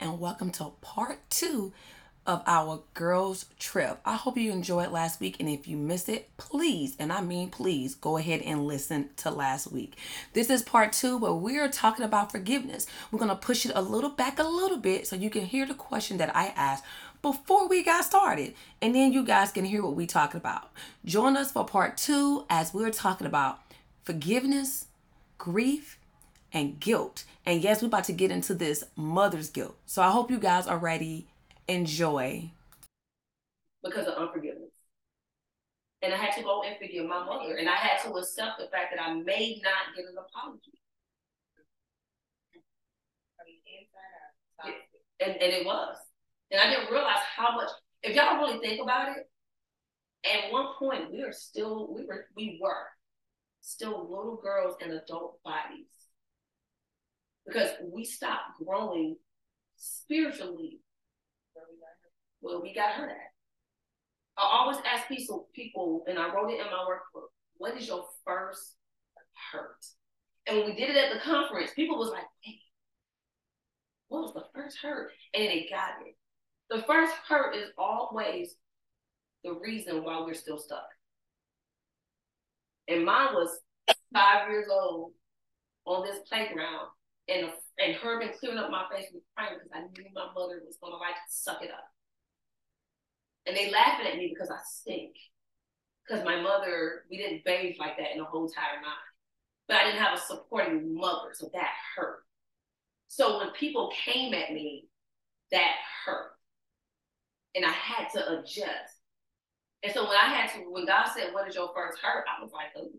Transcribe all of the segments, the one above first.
And welcome to part two of our girls' trip. I hope you enjoyed last week, and if you missed it, please, and I mean please, go ahead and listen to last week. This is part two, where we're talking about forgiveness. We're going to push it a little back a little bit so you can hear the question that I asked before we got started, and then you guys can hear what we talking about. Join us for part two as we're talking about forgiveness, grief, and guilt. And yes, we're about to get into this mother's guilt. So I hope you guys are ready. Enjoy. because of unforgiveness. And I had to go and forgive my mother. And I had to accept the fact that I may not get an apology. And, and it was. And I didn't realize how much, if y'all really think about it, at one point we are still, we were, we were still little girls in adult bodies. Because we stopped growing spiritually where we got hurt at. I always ask people, people, and I wrote it in my workbook, what is your first hurt? And when we did it at the conference, people was like, hey, what was the first hurt? And they got it. The first hurt is always the reason why we're still stuck. And mine was five years old on this playground, and and her been clearing up my face with crying because I knew my mother was gonna like suck it up. And they laughing at me because I stink. Because my mother, we didn't bathe like that in the whole entire night. But I didn't have a supporting mother, so that hurt. So when people came at me, that hurt. And I had to adjust. And so when I had to, when God said, What is your first hurt? I was like, oh.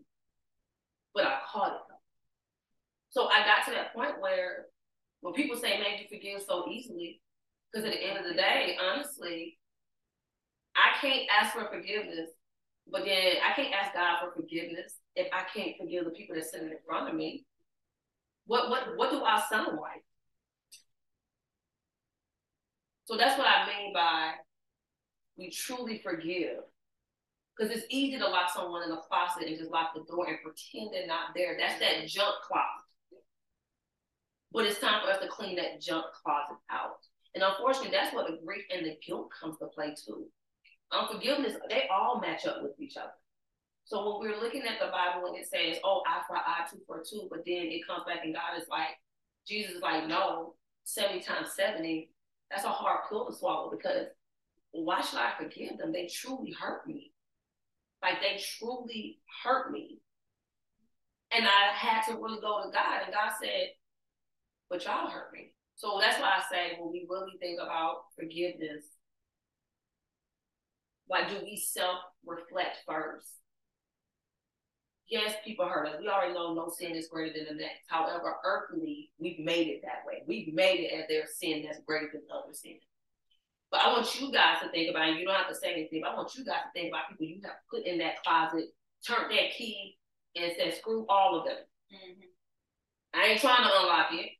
But I caught it. So I got to that point where when people say, Man, you forgive so easily, because at the end of the day, honestly, I can't ask for forgiveness, but then I can't ask God for forgiveness if I can't forgive the people that's sitting in front of me. What what what do I sound like? So that's what I mean by we truly forgive. Because it's easy to lock someone in a closet and just lock the door and pretend they're not there. That's that junk closet. But it's time for us to clean that junk closet out. And unfortunately, that's what the grief and the guilt comes to play too. Unforgiveness, they all match up with each other. So when we're looking at the Bible and it says, oh, eye for eye, two for two, but then it comes back and God is like, Jesus is like, no, 70 times 70, that's a hard pill to swallow because why should I forgive them? They truly hurt me. Like they truly hurt me. And I had to really go to God, and God said, But y'all hurt me. So that's why I say when we really think about forgiveness, like do we self-reflect first? Yes, people hurt us. We already know no sin is greater than the next. However, earthly, we've made it that way. We've made it as their sin that's greater than other sin. But I want you guys to think about it. You don't have to say anything, but I want you guys to think about people you have put in that closet, turned that key, and said, screw all of them. Mm-hmm. I ain't trying to unlock it.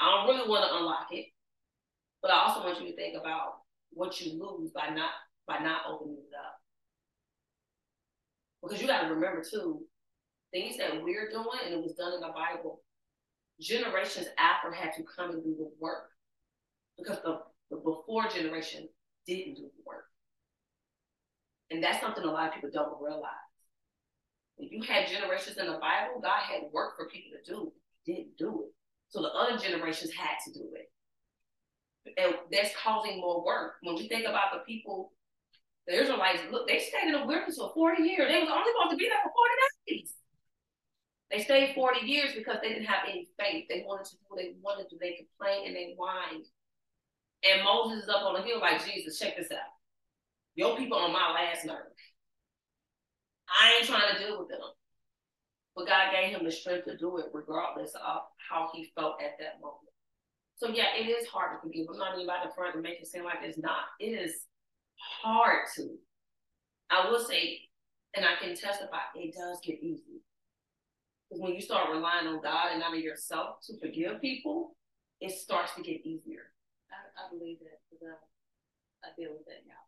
I don't really want to unlock it. But I also want you to think about what you lose by not by not opening it up. Because you got to remember too, things that we're doing, and it was done in the Bible, generations after had to come and do the work. Because the the before generation didn't do the work. And that's something a lot of people don't realize. When you had generations in the Bible, God had work for people to do. He didn't do it. So the other generations had to do it. And that's causing more work. When we think about the people, the Israelites, look, they stayed in the wilderness for 40 years. They was only supposed to be there for 40 days. They stayed 40 years because they didn't have any faith. They wanted to do what they wanted to. They complained and they whined. And Moses is up on the hill like, Jesus, check this out. Your people on my last nerve. I ain't trying to deal with them. But God gave him the strength to do it regardless of how he felt at that moment. So yeah, it is hard to forgive. I'm not even about to front and make it seem like it's not. It is hard to. I will say, and I can testify, it does get easy. Because when you start relying on God and not on yourself to forgive people, it starts to get easier. I, I believe that because I, I deal with that now.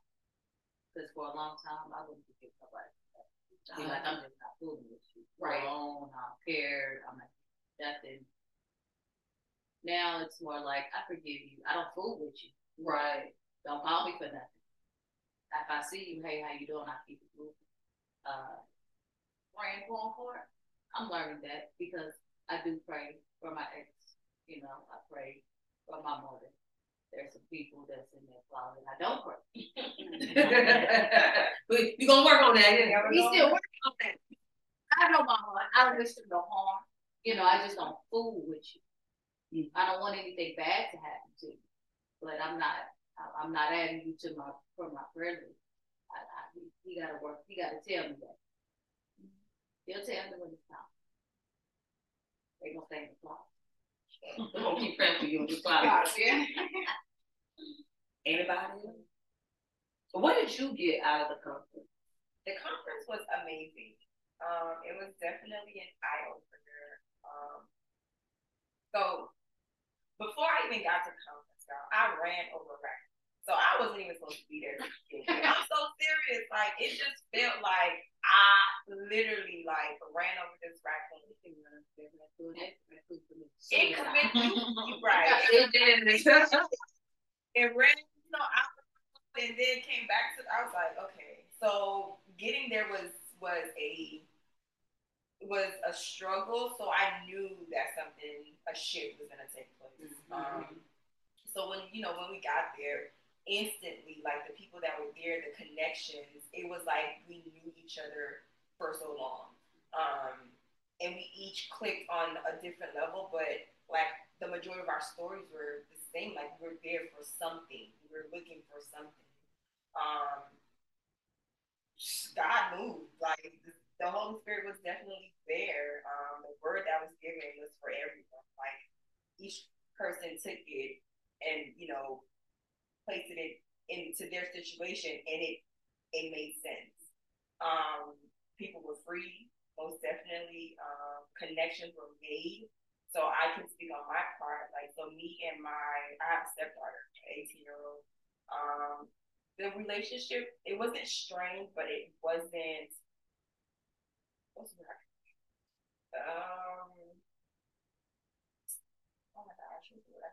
Because for a long time, I wouldn't forgive somebody. Feel like I'm just not fooling with you. Right. Alone, I'm scared. I'm like, nothing. Now it's more like I forgive you. I don't fool with you. Right. Don't call me for nothing. If I see you, hey, how you doing? I keep it moving. Uh, praying for it. I'm learning that because I do pray for my ex. You know, I pray for my mother. There's some people that's in that closet. I don't pray. but you gonna work on that. Yeah. We still working on that. I know my heart. I don't wish them no harm. You know, I just don't fool with you. Mm. I don't want anything bad to happen to you. But I'm not I'm not adding you to my for my prayer list. I, I, he, gotta work. He gotta tell me that. He'll tell me when it's time. They gonna stay in the closet. We're gonna keep praying for you the closet. Yeah. Anybody? What did you get out of the conference? The conference was amazing. Um, it was definitely an eye opener. Um, so before I even got to the conference, y'all, I ran over records. So I wasn't even supposed to be there. I'm so serious. Like it just felt like I literally like ran over this raccoon. It committed you right. It did. It ran, you know, out and then came back to I was like, okay. So getting there was was a was a struggle. So I knew that something a shift was gonna take place. Mm-hmm. Um, so when you know when we got there, instantly, like the people that were there, the connections, it was like we knew each other for so long. Um, and we each clicked on a different level, but like the majority of our stories were the same. Like we are there for something. We were looking for something. Um, God moved. Like the Holy Spirit was definitely there. Um, the word that was given was for everyone. Like each person took it and you know placed it into their situation and it it made sense. Um, people were free, most definitely. Um, connections were made. So I can speak on my part. Like so me and my I have a stepdaughter, 18 year old. Um, the relationship, it wasn't strained, but it wasn't what's the word? Um oh my gosh, what's the word?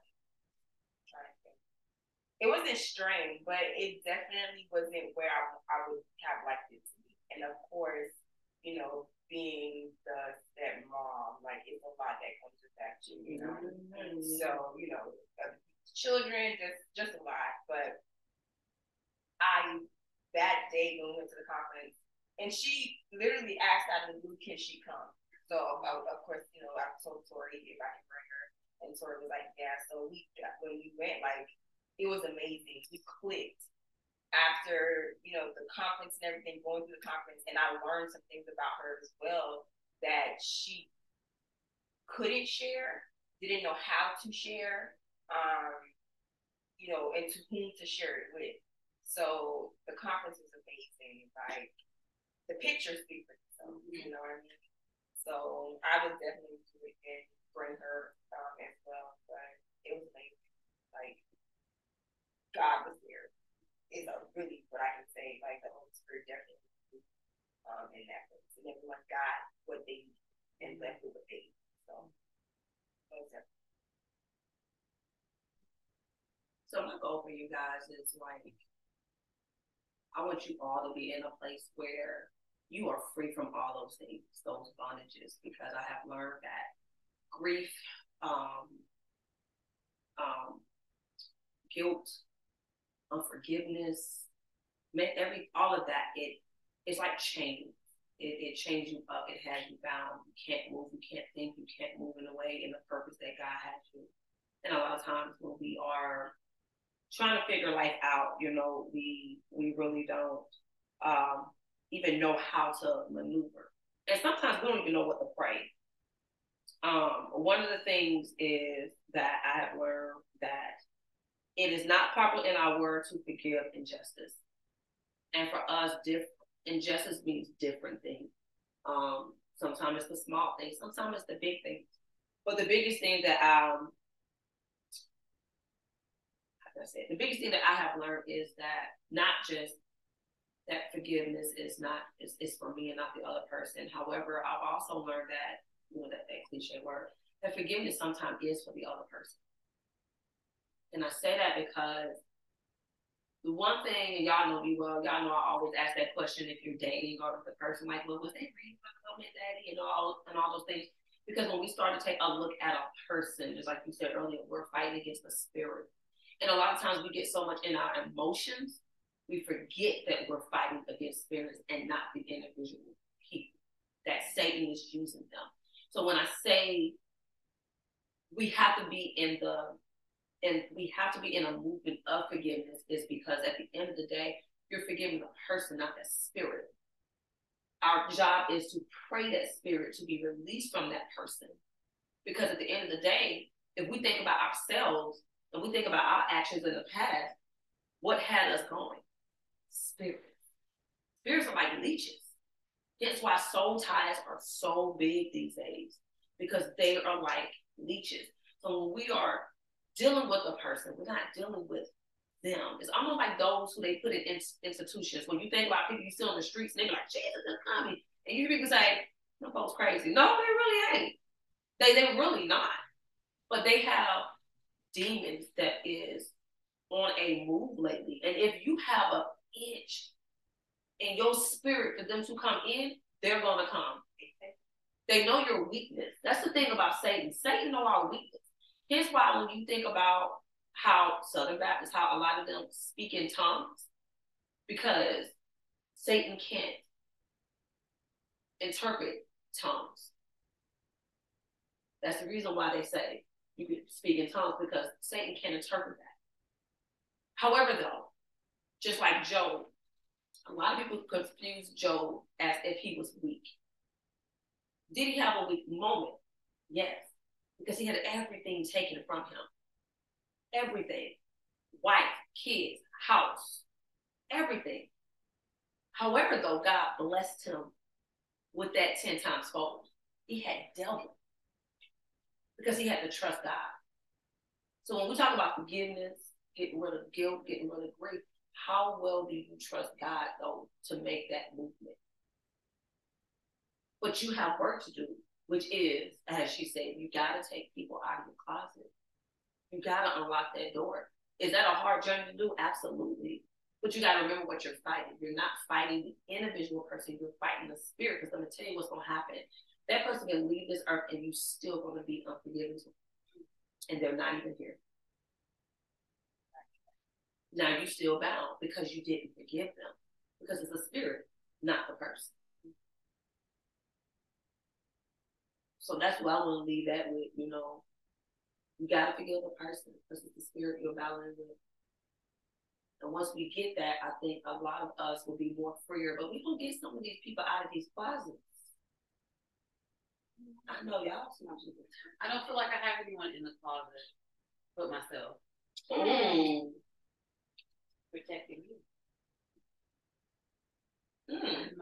It wasn't strange, but it definitely wasn't where I, I would have liked it to be. And of course, you know, being the stepmom, like it's a lot that comes with that too, you know. Mm-hmm. So, you know, uh, children, just just a lot. But I that day when we went to the conference, and she literally asked out of the blue, "Can she come?" So of, of course, you know, I told Tori if I could bring her, and Tori was like, "Yeah." So we when we went, like it was amazing. We clicked after you know the conference and everything, going through the conference, and I learned some things about her as well that she couldn't share, didn't know how to share, um, you know, and to whom to share it with. So the conference was amazing. Like the pictures speak for you know what I mean? So I would definitely do it and bring her um, as well. But it was amazing. Like God was there is a really what I can say, like the Holy Spirit definitely um, in that place. And everyone got what they needed and left with what they needed. So, so my goal for you guys is like, I want you all to be in a place where you are free from all those things, those bondages, because I have learned that grief, um, um, guilt, unforgiveness, every all of that. It it's like chains. It, it chains you up. It has you bound. You can't move. You can't think. You can't move in a way in the purpose that God has you. And a lot of times when we are trying to figure life out, you know, we we really don't um, even know how to maneuver. And sometimes we don't even know what to pray. Um, one of the things is that I have learned that it is not proper in our word to forgive injustice. And for us, diff- injustice means different things. Um, sometimes it's the small things, sometimes it's the big things. But the biggest thing that um I say it? the biggest thing that I have learned is that not just that forgiveness is not is, is for me and not the other person. However, I've also learned that you know that, that cliche word that forgiveness sometimes is for the other person. And I say that because the one thing, and y'all know me well, y'all know I always ask that question if you're dating or the person like, well, was they really my daddy and all and all those things. Because when we start to take a look at a person, just like you said earlier, we're fighting against the spirit. And a lot of times we get so much in our emotions, we forget that we're fighting against spirits and not the individual people, that Satan is using them. So when I say we have to be in the and we have to be in a movement of forgiveness is because at the end of the day, you're forgiving the person, not the spirit. Our job is to pray that spirit to be released from that person. Because at the end of the day, if we think about ourselves and we think about our actions in the past, what had us going? Spirit. Spirits are like leeches. That's why soul ties are so big these days because they are like leeches. So when we are dealing with a person. We're not dealing with them. It's almost like those who they put in institutions. When you think about people you see on the streets, they be like, Jesus is coming. And you people say, no, folks crazy. No, they really ain't. They they're really not. But they have demons that is on a move lately. And if you have a itch in your spirit for them to come in, they're gonna come. They know your weakness. That's the thing about Satan. Satan know our weakness. Here's why when you think about how Southern Baptists, how a lot of them speak in tongues, because Satan can't interpret tongues. That's the reason why they say you can speak in tongues because Satan can't interpret that. However, though, just like Job, a lot of people confuse Job as if he was weak. Did he have a weak moment? Yes because he had everything taken from him. Everything wife, kids, house, everything. However, though, God blessed him with that 10 times fold. He had double because he had to trust God. So when we talk about forgiveness, getting rid of guilt, getting rid of grief, how well do you trust God, though, to make that movement? But you have work to do which is, as she said, you got to take people out of the closet. You got to unlock that door. Is that a hard journey to do? Absolutely. But you got to remember what you're fighting. You're not fighting the individual person, you're fighting the spirit. Because I'm to tell you what's to happen. That person can leave this earth and you still to be unforgiving And they're not even here. Now you still bound because you didn't forgive them. Because it's the spirit, not the person. So that's what I want to leave that with, you know. You gotta forgive the person because it's the spirit you're battling with. And once we get that, I think a lot of us will be more freer. But we don't get some of these people out of these closets. I know y'all. I don't feel like I have anyone in the closet but myself. Mm. Protecting you. Mm.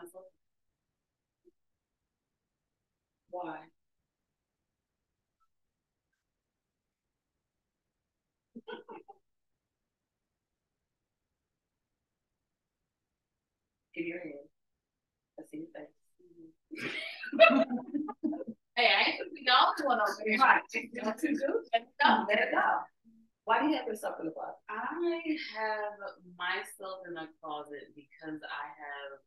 Why? Give your hand. I see your face. hey, I ain't the only one over here. Right. No, let it go. Why do you have yourself in the closet? I have myself in the closet because I have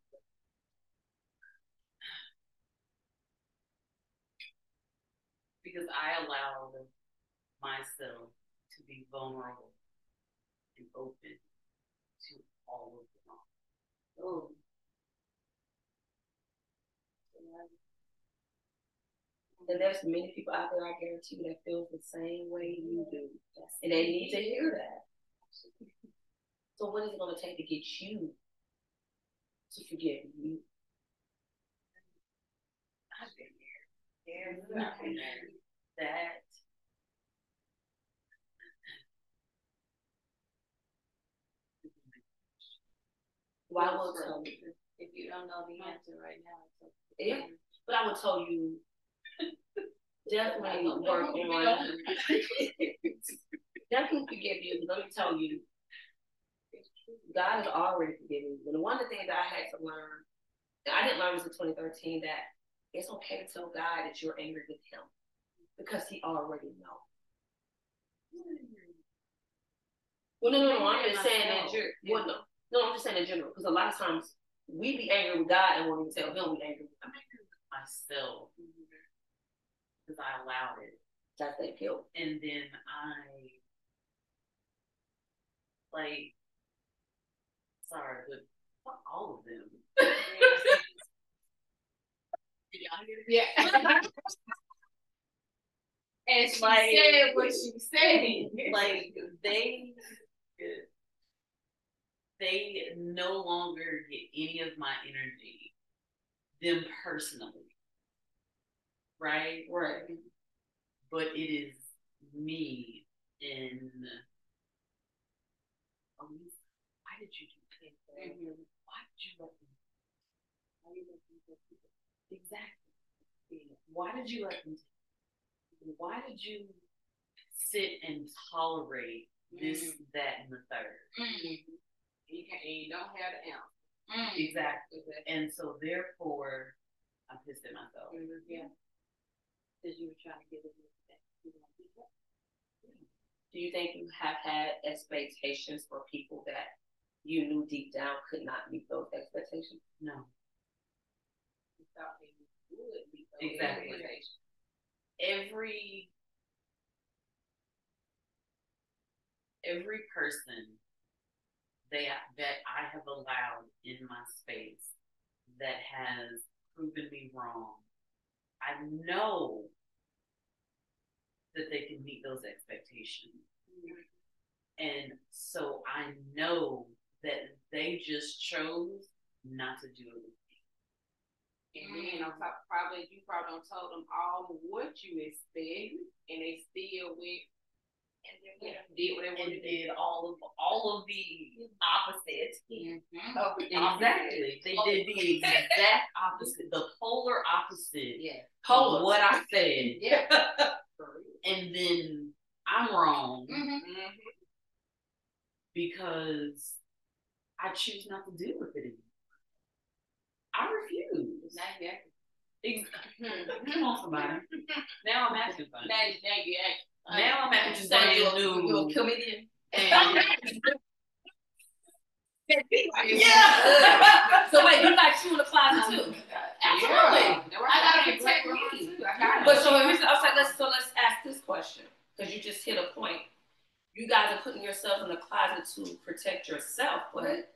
because I allowed myself to be vulnerable and open to all of them. Oh. And there's many people out there, I guarantee you, that feel the same way you do. And they need to hear that. So what is it going to take to get you to forgive me? I've been there. Yeah, I've been there. That I will tell you. If you don't know the answer right now, it's okay. Yeah, but I would tell you. Definitely work on. definitely forgive you. Let me tell you, God is already forgiving you. And one of the things that I had to learn, I didn't learn this in 2013, that it's okay to tell God that you're angry with Him. because he already knows. Well, no, no, no. I'm just saying that. You're, well, no, no, I'm just saying in general because a lot of times we be angry with God and when we tell him we angry. I'm angry with myself because I allowed it, That's that guilt. and then I like sorry, but fuck all of them. Yeah. and she Like- said what she said. like they they no longer get any of my energy them personally right Right. but it is me in oh, why did you do that Mhm. why did you let them why did you let that? exactly why did you let them why did you sit and tolerate this, that, and the third. Mm. You can't, and you don't have the answer. Mm. Exactly. And so therefore, I'm pissed at myself. Yeah. Because you were trying to get it that you want to do you think you have had expectations for people that you knew deep down could not meet those expectations? No. You thought they would be. Exactly. Every every person that that I have allowed in my space that has proven me wrong, I know that they can meet those expectations. And so I know that they just chose not to do it with me. And then on top, probably you probably told them all what you expect, and they still went and then went and did what they And wanted did all of all of the opposite. Mm-hmm. Of Exactly. They did the exact opposite, the polar opposite Yeah. of what I said. Yeah. And then I'm wrong Mm-hmm. Mhm. because I choose not to deal with it anymore. I refuse. Now you Ex- Come on, somebody. Now I'm acting funny. now, now you. Now I'm acting So brand you're, new. you're a comedian. And Yeah. so wait, you like you in the closet too? Um, Absolutely. Yeah. I gotta protect me. too. I gotta. But so here's, I was like, let's so let's ask this question because you just hit a point. You guys are putting yourself in the closet to protect yourself, but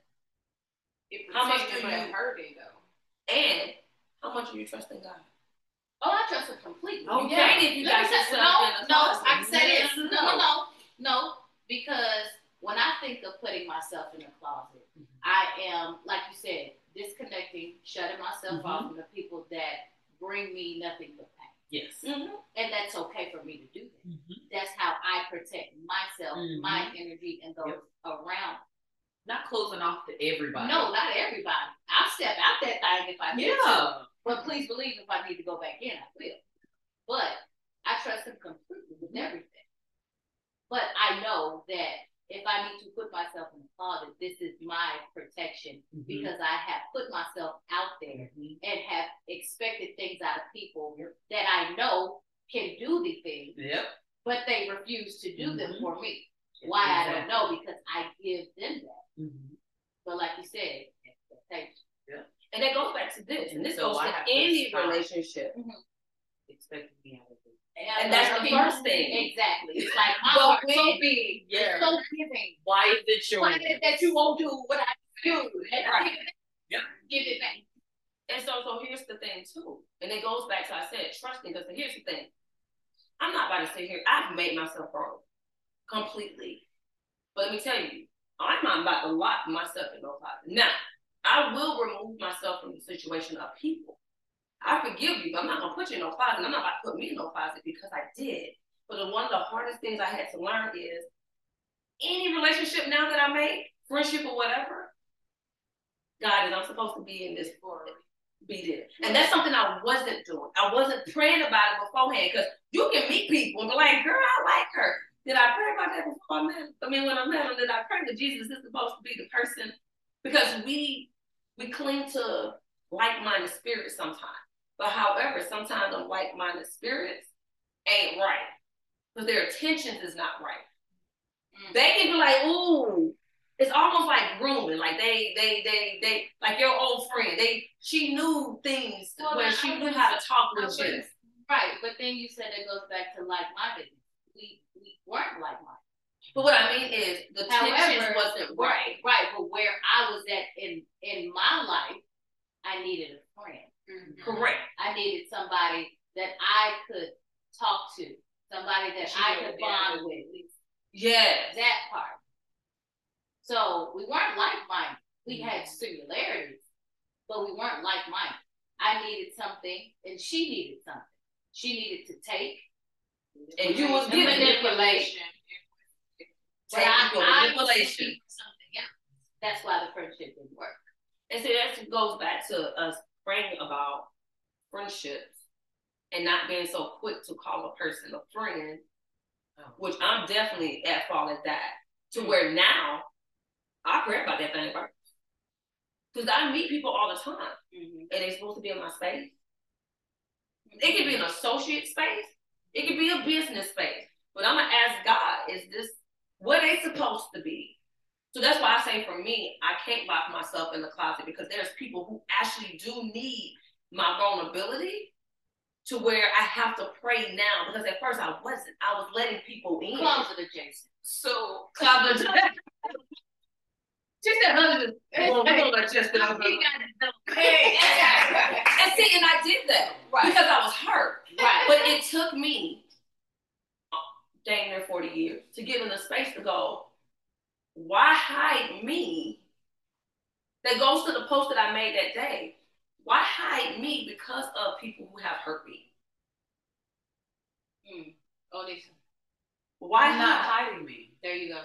How much do you- hurting though? and how much do you trust in God? Oh, I trust her completely. You Yeah. can't if you got yourself no, no. I can say this. No, No, no, no, because when I think of putting myself in a closet, Mhm. I am, like you said, disconnecting, shutting myself Mhm. off from the people that bring me nothing but pain. yes. Mhm. And that's okay for me to do that. Mhm. That's how I protect myself, Mhm. my energy, and those around. Not closing off to everybody. No, not everybody. I'll step out that thing if I need to. Yeah. But please believe if I need to go back in, I will. But I trust him completely with everything. But I know that if I need to put myself in the closet, this is my protection Mhm. because I have put myself out there Mhm. and have expected things out of people that I know can do the things, Yep. but they refuse to do them Mhm. for me. Why I don't know because I give them that. Mhm. But like you said, expectation. And it goes back to this, and this So goes I to have to any stop. relationship. Expecting me out of it. And that's the first thing. Exactly. It's like my But heart so when- big, Yeah. so giving. Why is it your Why is it that you won't do what I do? And Right. give it back. Yep. Give it back. And so, so here's the thing too, and it goes back to I said trusting. Because here's the thing, I'm not about to sit here. I've made myself wrong completely, but let me tell you, I'm not about to lock myself in no closet. Now, I will remove myself from the situation of people. I forgive you, but I'm not gonna put you in no closet. I'm not about to put me in no closet because I did. But one of the hardest things I had to learn is any relationship now that I make, friendship or whatever, God is I'm supposed to be in this for be there. And that's something I wasn't doing. I wasn't praying about it beforehand because you can meet people and be like, girl, I like her. Did I pray about that before I met him? I mean, when I met him, did I pray that Jesus is supposed to be the person? Because we we cling to like-minded spirits sometimes. But however, sometimes the like-minded spirits ain't right. Because their intentions is not right. Mm. They can be like, ooh, it's almost like grooming. Like they, they, they, they, like your old friend. They, she knew things Well, where she knew how to talk with you. Right, but then you said it goes back to like mindedness. We we weren't like minded. But what I mean is the tension wasn't right. Right, but where I was at in in my life, I needed a friend. Mm-hmm. Correct. I needed somebody that I could talk to, somebody that She I could bond they with. Yes. That part. So we weren't like minded. We mm-hmm. had similarities, but we weren't like minded. I needed something, and she needed something. She needed to take, And you was giving manipulation. But I, I manipulation. something else. That's why the friendship didn't work. And so that goes back to us praying about friendships and not being so quick to call a person a friend, which I'm definitely at fault at that. To mm. where now I pray about that thing first. Because I meet people all the time mm-hmm. and they're supposed to be in my space. It could be mm-hmm. an associate space, it could be a business space. But I'm gonna ask God, is this what they supposed to be? So that's why I say for me, I can't lock myself in the closet because there's people who actually do need my vulnerability to where I have to pray now because at first I wasn't. I was letting people in. Closet adjacent. So closet. She said, "Honey, well, we're gonna adjust it I over." think I know. Hey, and see, and I did that Right. because I was hurt. Right. But it took me dang near 40 years to get in the space to go, why hide me? That goes to the post that I made that day. Why hide me because of people who have hurt me? Mm. Oh, this. Why I'm not hiding me. There you go.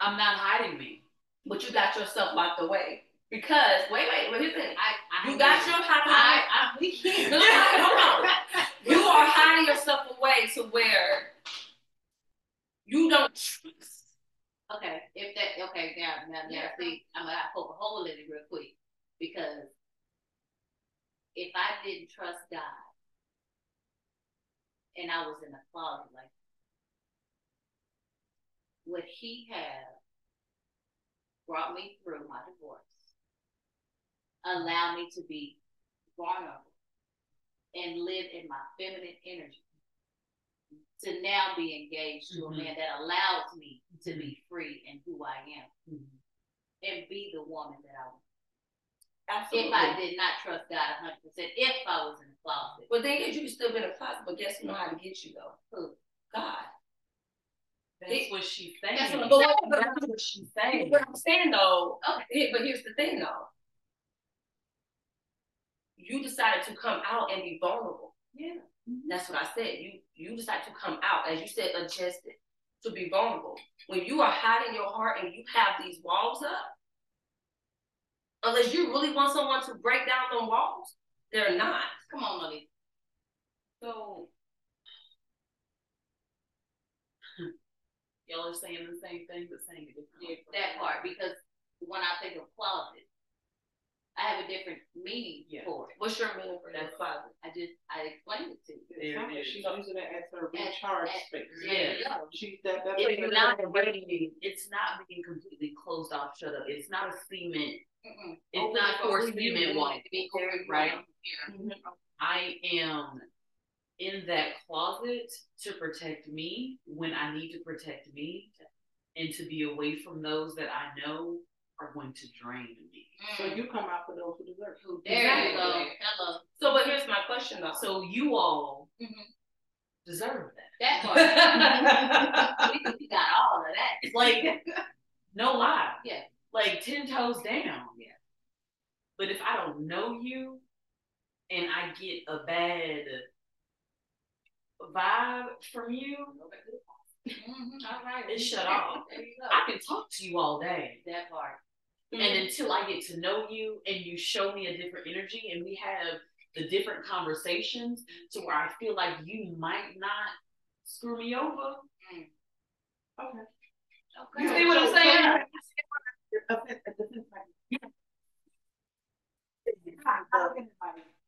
I'm not hiding me. But you got yourself locked away. Because, wait, wait, wait, here's the thing. I, I You got your I, hide. I, we can't. No, no, hold on. You are hiding yourself away to where you don't trust. Okay, if that okay, now now now Yeah. see, I'm gonna poke a hole in it real quick because if I didn't trust God and I was in a closet like would He have brought me through my divorce, allow me to be vulnerable and live in my feminine energy to now be engaged to Mhm. a man that allows me to be free in who I am Mm-hmm. and be the woman that I want. Absolutely. If I did not trust God 100%, if I was in the closet. But then you can still be in a closet, but guess who know how to get you though? Who? God. That's It- what she's saying. That's what, but, what- but, That's what she's saying. what I'm saying though, Okay. but here's the thing though. You decided to come out and be vulnerable. Yeah. Mm-hmm. That's what I said. You you decided to come out, as you said, adjusted to be vulnerable. When you are hiding your heart and you have these walls up, unless you really want someone to break down them walls, they're not. Come on, Molly. So y'all are saying the same thing but saying it differently. That part, because when I think of closet, I have a different meaning Yeah. for it. What's your meaning for that closet? I just, I explained it to you. There it is. She's using it as her recharge as- space. Yeah. She, that, that's. It's not being, it's not being completely closed off, shut up. It's not a cement. Mm-mm. It's Open not for for you, cement you wall, want it to right? Yeah. I am in that closet to protect me when I need to protect me and to be away from those that I know are going to drain me. So you come out for those who deserve. Mm. There you go. Hello. So, but here's my question though. So you all Mhm. deserve that. That part. we, got all of that. Like, no lie. Yeah. Like ten toes down. Yeah. But if I don't know you and I get a bad vibe from you, Mhm, All right. It shut off. There you go. I can talk to you all day. That part. And until I get to know you and you show me a different energy and we have the different conversations to where I feel like you might not screw me over. Mm. Okay. Okay. You see what I'm saying?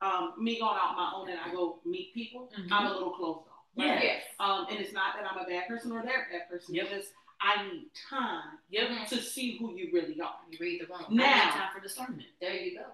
Um, me going out my own and I go meet people, Mhm. I'm a little closed off. Yeah. Yes. Um, and it's not that I'm a bad person or they're a bad person. Yep. It's just I need time Yep. to see who you really are. You read the room. I need Now- time for discernment. There you go.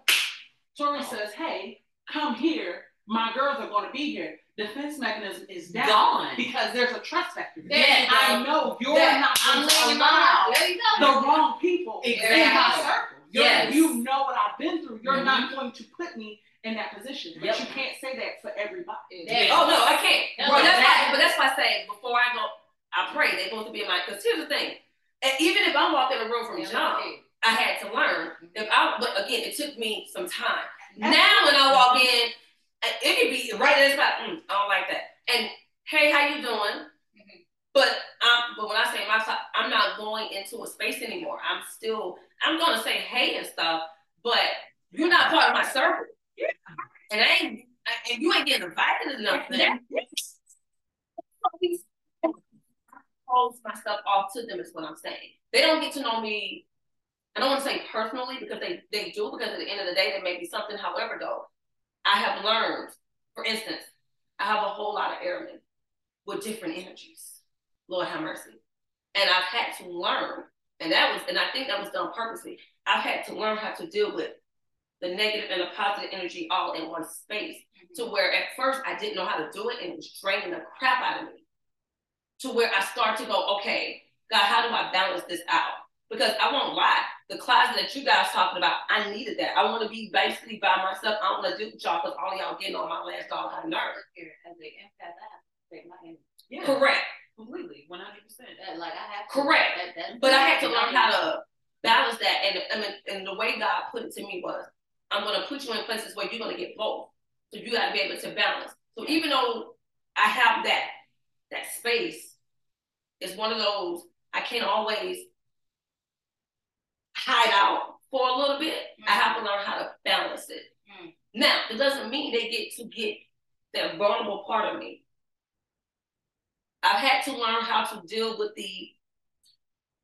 Tori says, "Hey, come here. My girls are going to be here." Defense mechanism is down Gone. because there's a trust factor. There. I know you're There- not I'm going to letting allow know. There you the wrong people in my circle. You're, Yes. You know what I've been through. You're Mhm. not going to put me in that position. But Yep. you can't say that for everybody. Oh no, I can't. That's Bro, that's why, but that's why I say before I go, I pray they both be in my. Because here's the thing, and even if I'm walking in the room from jump, I had to learn. If I, but again, it took me some time. Now when I walk in, it could be right in the spot. Mm, I don't like that. And hey, how you doing? Mhm. But um, but when I say my, I'm not going into a space anymore. I'm still, I'm gonna say hey and stuff, but you're not part of my circle. yeah. And I ain't, and you ain't getting invited to nothing. Close my stuff off to them is what I'm saying. They don't get to know me. I don't want to say personally because they they do because at the end of the day there may be something. However, though, I have learned. For instance, I have a whole lot of airmen with different energies. Lord have mercy, and I've had to learn, and that was, and I think that was done purposely. I've had to learn how to deal with the negative and the positive energy all in one space mm-hmm. to where at first I didn't know how to do it and it was draining the crap out of me. To where I start to go, okay, God, how do I balance this out? Because I won't lie, the closet that you guys talking about, I needed that. I want to be basically by myself. I don't want to do with y'all because all y'all getting on my last dog out of nerve. Here, as an empath, I have to take my energy. Yeah. Correct. Completely. One hundred percent. That, like I have to. Correct. That, that, But I had to learn how to balance that. And, and, and the way God put it to me was, I'm going to put you in places where you're going to get both. So you got to be able to balance. So even though I have that, that space, it's one of those, I can't always hide out for a little bit. I have to learn how to balance it. Mm. Now, it doesn't mean they get to get that vulnerable part of me. I've had to learn how to deal with the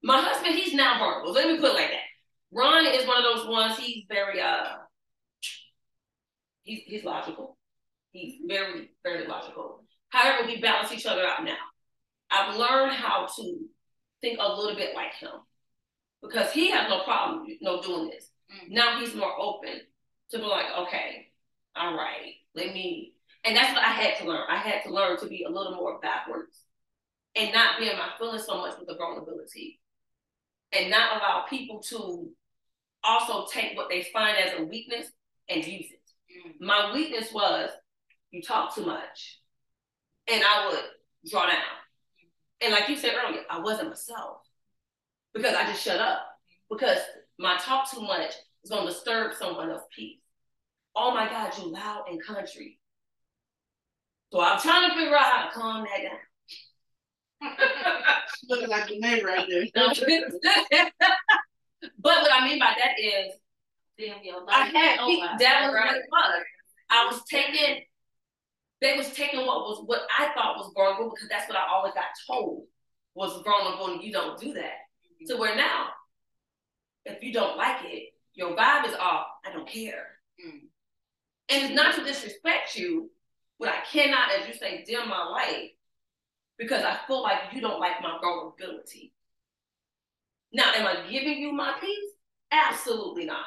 my husband, he's not vulnerable. Let me put it like that. Ron is one of those ones, he's very uh he's he's logical. He's very, very logical. However, we balance each other out now. I've learned how to think a little bit like him. Because he has no problem, you know, doing this. Mm. Now he's more open to be like, okay, all right, let me and that's what I had to learn. I had to learn to be a little more backwards and not be in my feelings so much with the vulnerability and not allow people to also take what they find as a weakness and use it. Mm. My weakness was you talk too much and I would draw down. And like you said earlier, I wasn't myself because I just shut up because my talk too much is going to disturb someone else's peace. Oh my God, you loud and country. So I'm trying to figure out how to calm that down. Looking like the name right there. but what I mean by that is Damn, yo, I had oh, that was what right. it was. I was taking they was taking what was what I thought was vulnerable because that's what I always got told was vulnerable and you don't do that. To where now, if you don't like it, your vibe is off, I don't care. Mm. And it's not to disrespect you, but I cannot, as you say, dim my light because I feel like you don't like my vulnerability. Now, am I giving you my peace? Absolutely not.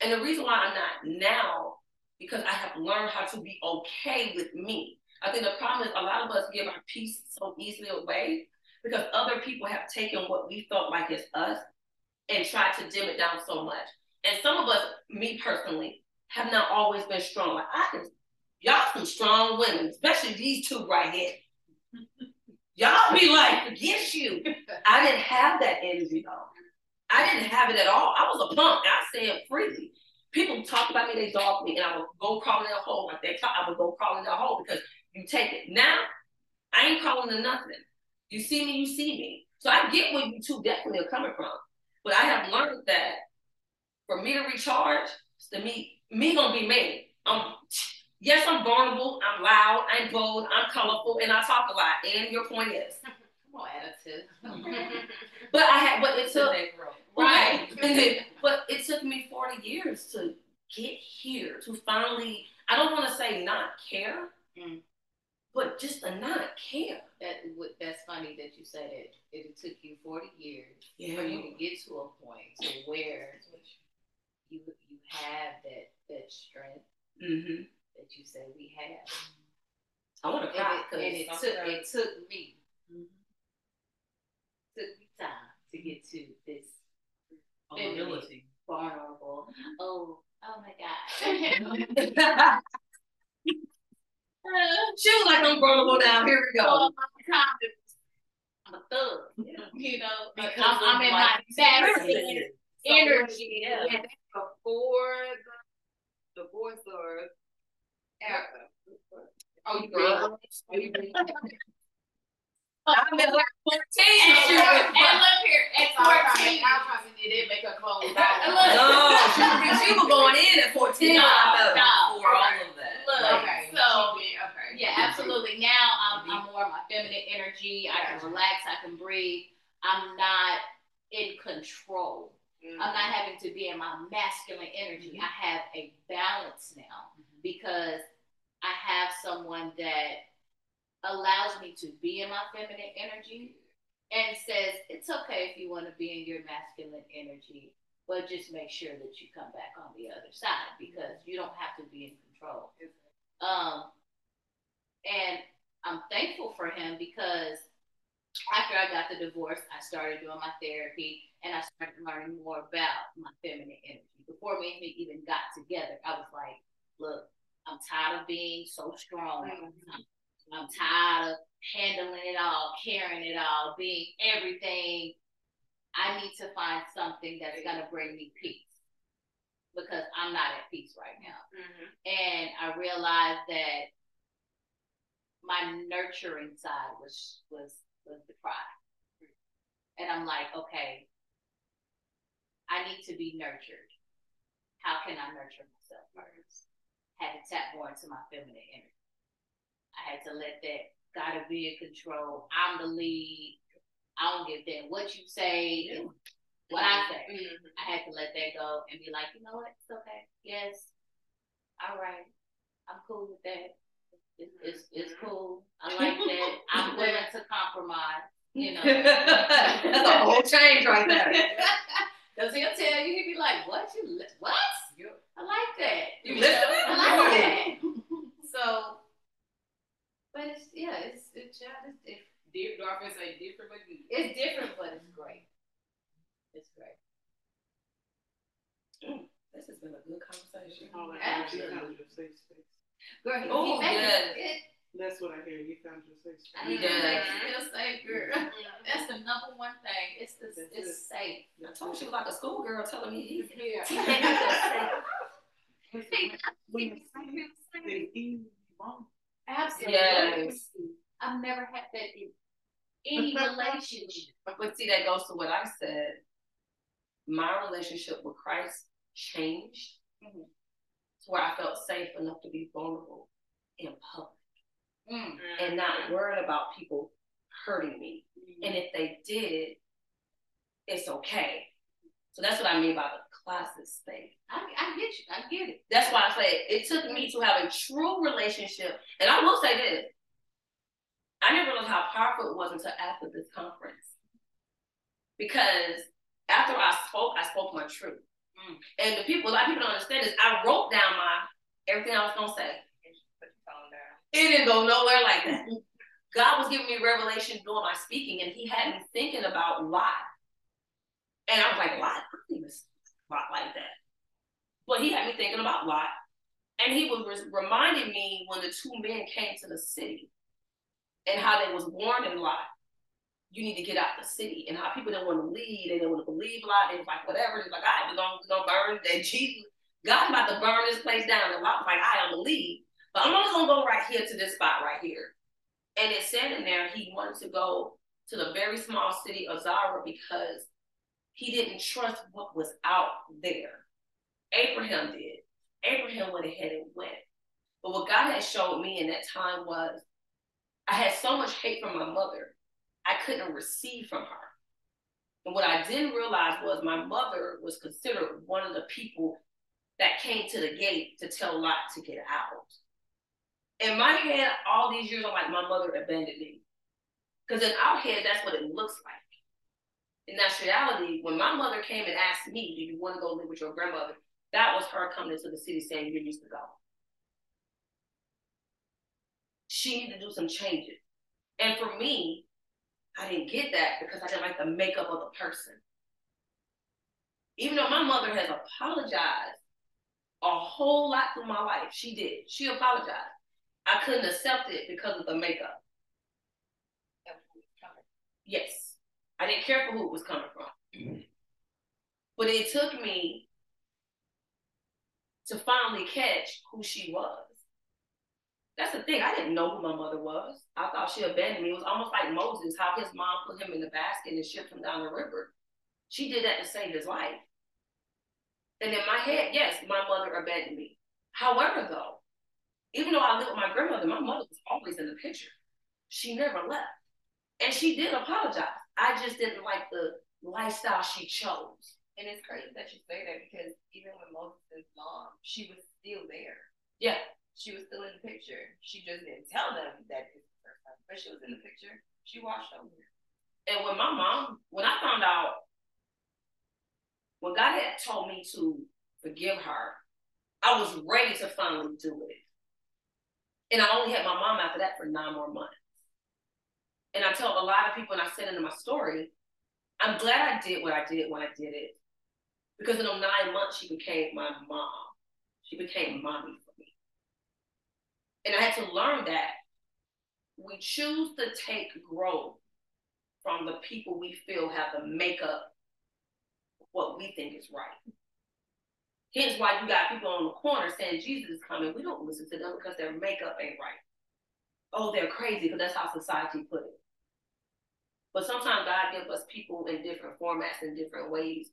And the reason why I'm not now, because I have learned how to be okay with me. I think the problem is a lot of us give our peace so easily away because other people have taken what we felt like is us and tried to dim it down so much. And some of us, me personally, have not always been strong. Like I can, y'all some strong women, especially these two right here. y'all be like, forget you. I didn't have that energy though. I didn't have it at all. I was a punk. I said freely. People talk about me, they dog me, and I would go crawl in a hole. Like they talk, I would go crawl in a hole because you take it. Now, I ain't calling to nothing. You see me, you see me. So I get where you two definitely are coming from. But I have learned that for me to recharge, it's to me, me gonna be me. Um, yes, I'm vulnerable, I'm loud, I'm bold, I'm colorful, and I talk a lot. And your point is, Come on, attitude. but I had, but it took, They grow. Right. and then, but it took me 40 years to get here, to finally, I don't want to say not care, mm. but just to not care. That That's funny that you said it. It took you 40 years yeah. for you to get to a point to where you, you have that, that strength mm-hmm. that you say we have. I want to cry. because it, it took, it took me, mm-hmm. took me time to get to this Vulnerability. vulnerable. Oh, oh my god. she was like, "I'm vulnerable now. Here we go." Oh, well, I'm a thug, you know. Because I'm, I'm in my masculine energy. Yeah. Yeah, before the divorce or after. Oh, you Girl. You ready? I'm at like 14. And She look, and look here, at fourteen. It did make her clothes Look. No, she, was- she was going in at 14. No, no. For all of that. Look, Okay. so okay. yeah, absolutely. Now I'm mm-hmm. I'm more of my feminine energy. I can relax. I can breathe. I'm not in control. Mm-hmm. I'm not mm-hmm. having to be in my masculine energy. Mm-hmm. I have a balance now because I have someone that allows me to be in my feminine energy and says it's okay if you want to be in your masculine energy, but just make sure that you come back on the other side because you don't have to be in control. Um, and I'm thankful for him because after I got the divorce, I started doing my therapy and I started learning more about my feminine energy. Before me and him even got together, I was like, look, I'm tired of being so strong. I'm, I'm tired of handling it all, carrying it all, being everything. I need to find something that's going to bring me peace because I'm not at peace right now. Mm-hmm. And I realized that my nurturing side was was was deprived. And I'm like, okay, I need to be nurtured. How can I nurture myself first? Had to tap more into my feminine energy. I had to let that gotta be in control. I'm the lead. I don't give a damn what you say, it's what I say. Mm-hmm. I had to let that go and be like, you know what? It's okay. Yes. All right. I'm cool with that. It's, it's, it's mm-hmm. cool. I like that. I'm willing to compromise. You know. That's a whole change right there. Does he'll tell you, he'll be like, "What you? What? I like that. You listening? I like that." So, but it's yeah, it's it's yeah, it's different. Deep Dolphins say different but good. It's different, but it's great. It's great. This has been a good conversation. All I Yeah. you found your safe space. Girl, he, Oh, he made yes. it. That's what I hear. You found your safe space. I need Yes. to make you feel safe, girl. That's the number one thing. It's the That's it's safe. I told you she was like a schoolgirl telling me he's Yeah. They easy wrong. Absolutely. Yes. I've never had that in any relationship. But see, that goes to what I said. My relationship with Christ changed Mhm. to where I felt safe enough to be vulnerable in public Mm. and not worried about people hurting me. And if they did, it's okay. So that's what I mean by the classes thing. I, I get you. I get it. That's why I say it took me to have a true relationship. And I will say this I didn't realize how powerful it was until after this conference. Because after I spoke, I spoke my truth. Mm. And the people, a lot of people don't understand this. I wrote down my everything I was gonna say. Put your phone down. It didn't go nowhere like that. God was giving me revelation during my speaking, and He had me thinking about Lot. And I was like, Lot, Lot like that. But He had me thinking about Lot, and He was res- reminding me when the two men came to the city, and how they was warning Lot, you need to get out the city, and how people didn't want to leave, they didn't want to believe Lot. They was like, whatever. They was like, all right, we're gonna, we're gonna burn that Jesus. God's about to burn this place down, and Lot was like, I don't believe. But I'm only gonna go right here to this spot right here. And it said in there he wanted to go to the very small city of Zoar because he didn't trust what was out there. Abraham did. Abraham went ahead and went. But what God had showed me in that time was I had so much hate from my mother, I couldn't receive from her. And what I didn't realize was my mother was considered one of the people that came to the gate to tell Lot to get out in my head, all these years, I'm like, my mother abandoned me. Because in our head, that's what it looks like. In actuality, when my mother came and asked me, "Do you want to go live with your grandmother?" That was her coming into the city saying, "You used to go." She needed to do some changes, and for me, I didn't get that because I didn't like the makeup of the person. Even though my mother has apologized a whole lot through my life, she did. She apologized. I couldn't accept it because of the makeup. Yes. I didn't care for who it was coming from. But it took me to finally catch who she was. That's the thing. I didn't know who my mother was. I thought she abandoned me. It was almost like Moses, how his mom put him in the basket and shipped him down the river. She did that to save his life. And in my head, yes, my mother abandoned me. However, though, even though I lived with my grandmother, my mother was always in the picture. She never left. And she did apologize. I just didn't like the lifestyle she chose. And it's crazy that you say that because even when Moses' mom, she was still there. Yeah. She was still in the picture. She just didn't tell them that this was her son, but she was in the picture. She watched over. And when my mom, when I found out, when God had told me to forgive her, I was ready to finally do it. And I only had my mom after that for nine more months. And I tell a lot of people, and I said into my story, I'm glad I did what I did when I did it. Because in those nine months, she became my mom. She became mommy for me. And I had to learn that we choose to take growth from the people we feel have the makeup what we think is right. Hence why you got people on the corner saying Jesus is coming. We don't listen to them because their makeup ain't right. Oh, they're crazy because that's how society put it. But sometimes God gives us people in different formats and different ways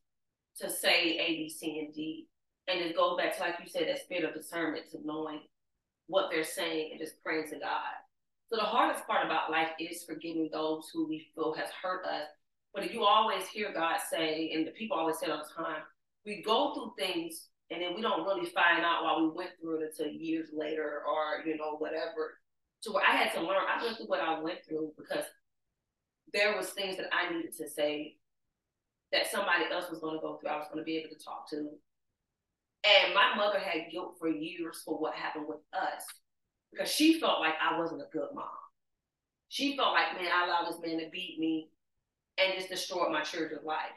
to say A, B, C, and D. And it goes back to, like you said, that spirit of discernment to knowing what they're saying and just praying to God. So the hardest part about life is forgiving those who we feel has hurt us. But if you always hear God say, and the people always say all the time, we go through things and then we don't really find out why we went through it until years later or, you know, whatever. So I had to learn, I went through what I went through because there was things that I needed to say that somebody else was going to go through. I was going to be able to talk to. And my mother had guilt for years for what happened with us because she felt like I wasn't a good mom. She felt like, man, I allowed this man to beat me and just destroyed my children's life.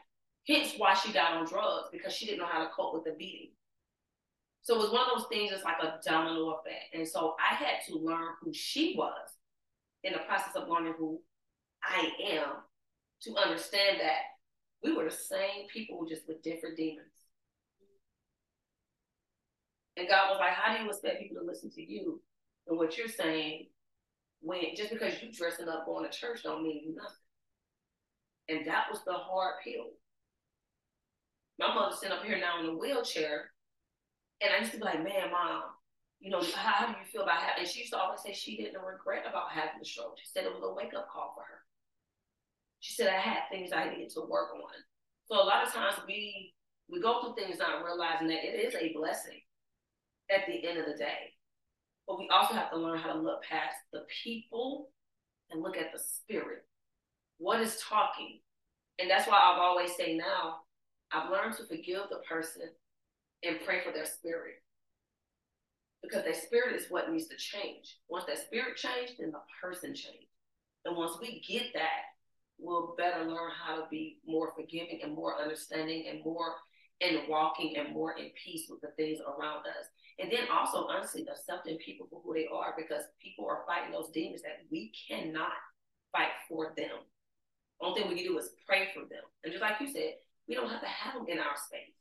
Hence why she got on drugs because she didn't know how to cope with the beating. So it was one of those things that's like a domino effect. And so I had to learn who she was in the process of learning who I am to understand that we were the same people just with different demons. And God was like, How do you expect people to listen to you and what you're saying when just because you dressing up going to church don't mean nothing? And that was the hard pill. My mother's sitting up here now in a wheelchair, and I used to be like, Man, mom, you know, how, do you feel about having? And she used to always say she didn't regret about having the stroke. She said it was a wake up call for her. She said I had things I needed to work on. So a lot of times we we go through things not realizing that it is a blessing at the end of the day. But we also have to learn how to look past the people and look at the spirit. What is talking? And that's why I've always say now, I've learned to forgive the person and pray for their spirit. Because their spirit is what needs to change. Once that spirit changed, then the person changed. And once we get that, will better learn how to be more forgiving and more understanding and more in walking and more in peace with the things around us. And then also, honestly, accepting people for who they are because people are fighting those demons that we cannot fight for them. Only thing we can do is pray for them. And just like you said, we don't have to have them in our space.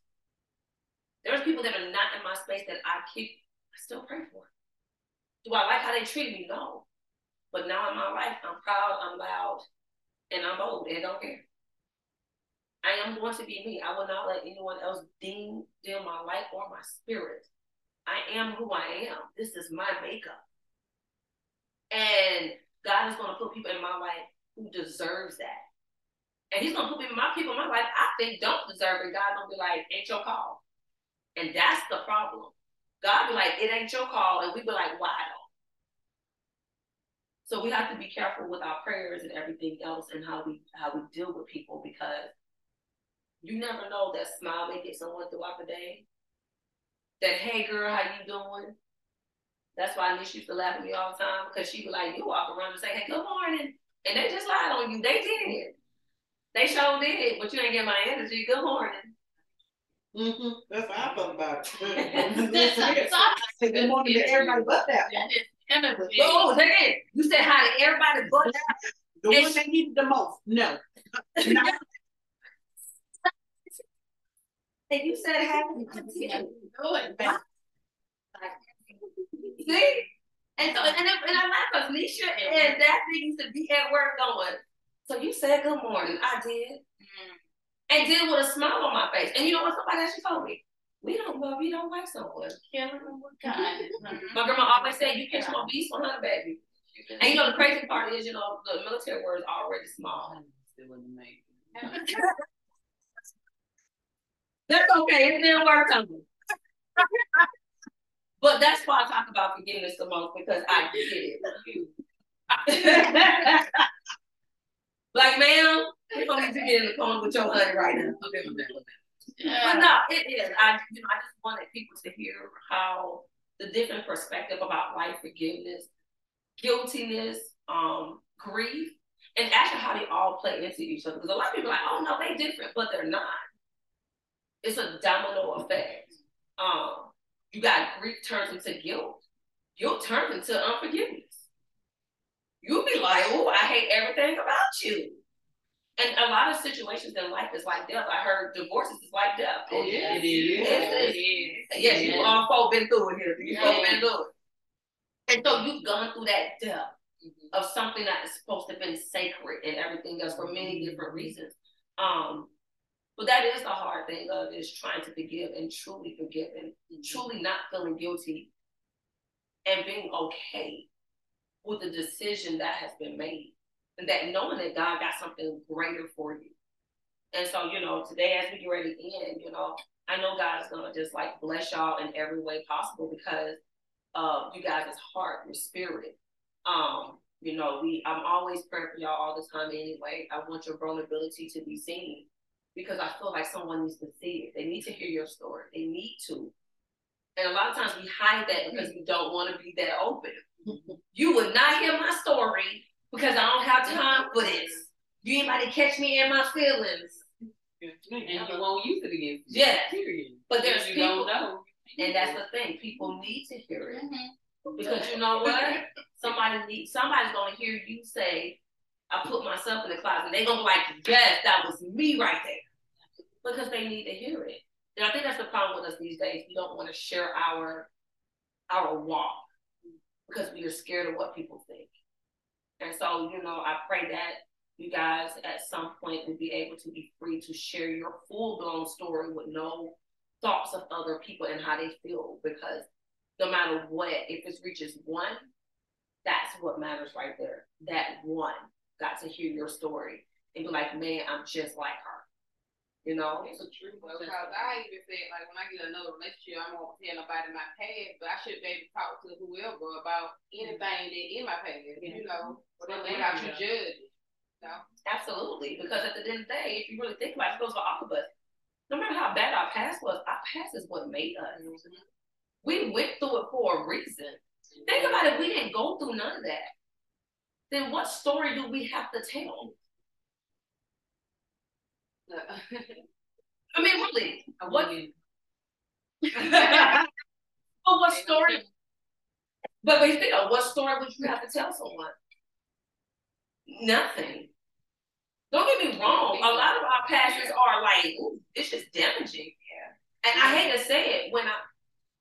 There's people that are not in my space that I keep, I still pray for. Do I like how they treat me? No. But now in my life, I'm proud, I'm loud, and I'm bold and don't care. I am going to be me. I will not let anyone else deem dim my life or my spirit. I am who I am. This is my makeup. And God is going to put people in my life who deserves that. And he's going to put people, my people in my life I think don't deserve it. God going to be like, ain't your call. And that's the problem. God be like, it ain't your call. And we be like, why so we have to be careful with our prayers and everything else and how we how we deal with people because You never know that smile may get someone throughout the day. That hey girl, how you doing? That's why Nish used to laugh at me all the time because she was like, you walk around and say, hey, good morning. And they just lied on you. They did. They sure did, but you ain't get my energy. Good morning. Mm-hmm. That's how I felt about That's it. all. Say good morning to everybody but that. That is energy. Oh, dang. You said hi to everybody but. The one that needed the most. No. Not- And you said happy. Yeah. Do it. See? And so, and, and I laugh because Nisha and that thing used to be at work going, so you said good morning. I did. Mm. And did with a smile on my face. And you know what somebody actually told me? We don't love you, don't like someone. Killing them with kindness. My grandma always said, you catch more beats for her, baby. And you know, the crazy part is, you know, the military word is already small. Still in the making. That's okay. It didn't work on me. But that's why I talk about forgiveness the most because I did it. like, ma'am, you don't need to get in the corner with your honey right now. Okay, with that, with that. But no, it is. I you know, I just wanted people to hear how the different perspective about life, forgiveness, guiltiness, um, grief, and actually how they all play into each other. Because a lot of people are like, oh no, they different, but they're not. It's a domino effect. Um, you got grief turns into guilt. Guilt turns into unforgiveness. You'll be like, oh, I hate everything about you. And a lot of situations in life is like death. I heard divorces is like death. Oh, yeah. It is. Yes, it is. Yes, you all four been through it here. You four been through it. And so you've gone through that depth mm-hmm. of something that is supposed to have been sacred and everything else for many mm-hmm. different reasons. Um, but that is the hard thing of is trying to forgive and truly forgive and mm-hmm. truly not feeling guilty and being okay with the decision that has been made. And that knowing that God got something greater for you. And so, you know, today as we get ready to end, you know, I know God is gonna just like bless y'all in every way possible because of you guys' heart, your spirit. Um, you know, we I'm always praying for y'all all the time anyway. I want your vulnerability to be seen because I feel like someone needs to see it. They need to hear your story. They need to. And a lot of times we hide that because we don't want to be that open. you would not hear my story because I don't have time for this. You ain't about to catch me in my feelings. And you won't use it again. Yeah. Period. But there's you people, don't know. and that's the thing. People need to hear it mm-hmm. because you know what? Somebody needs. Somebody's gonna hear you say, "I put myself in the closet." They're gonna be like, "Yes, that was me right there," because they need to hear it. And I think that's the problem with us these days. We don't want to share our our walk because we are scared of what people think. And so, you know, I pray that you guys at some point will be able to be free to share your full blown story with no thoughts of other people and how they feel. Because no matter what, if it reaches one, that's what matters right there. That one got to hear your story and be like, man, I'm just like her. You know? It's a true well, because I even said like when I get another relationship, I won't tell nobody my past, but I should be able to talk to whoever about anything that in my past, you know, without without you judging. You know? Absolutely. Because at the end of the day, if you really think about it, it goes for all of us. No matter how bad our past was, our past is what made us. Mm-hmm. We went through it for a reason. Think about it, we didn't go through none of that. Then what story do we have to tell? I mean, really, what? but what story? But but think of what story would you have to tell someone? Nothing. Don't get me wrong. A lot of our passions are like, ooh, it's just damaging. Yeah. And I hate to say it when I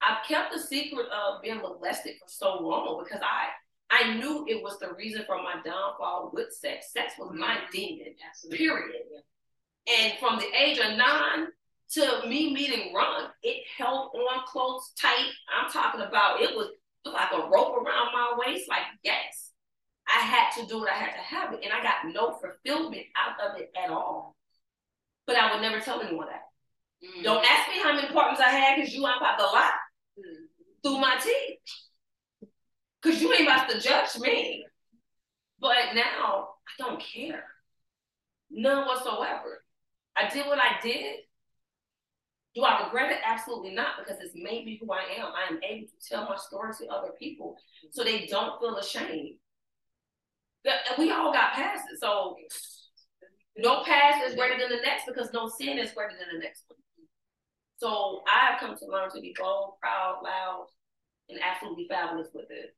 I've kept the secret of being molested for so long because I I knew it was the reason for my downfall with sex. Sex was my demon. Period. And from the age of nine to me meeting Ron, it held on close, tight. I'm talking about it was like a rope around my waist. Like, yes, I had to do it. I had to have it. And I got no fulfillment out of it at all. But I would never tell anyone that. Mm. Don't ask me how many partners I had because you ain't about to lie through my teeth. Because you ain't about to judge me. But now I don't care. None whatsoever. I did what I did. Do I regret it? Absolutely not, because it's made me who I am. I am able to tell my story to other people so they don't feel ashamed. We all got past it. So no past is greater than the next because no sin is greater than the next one. So I have come to learn to be bold, proud, loud, and absolutely fabulous with it.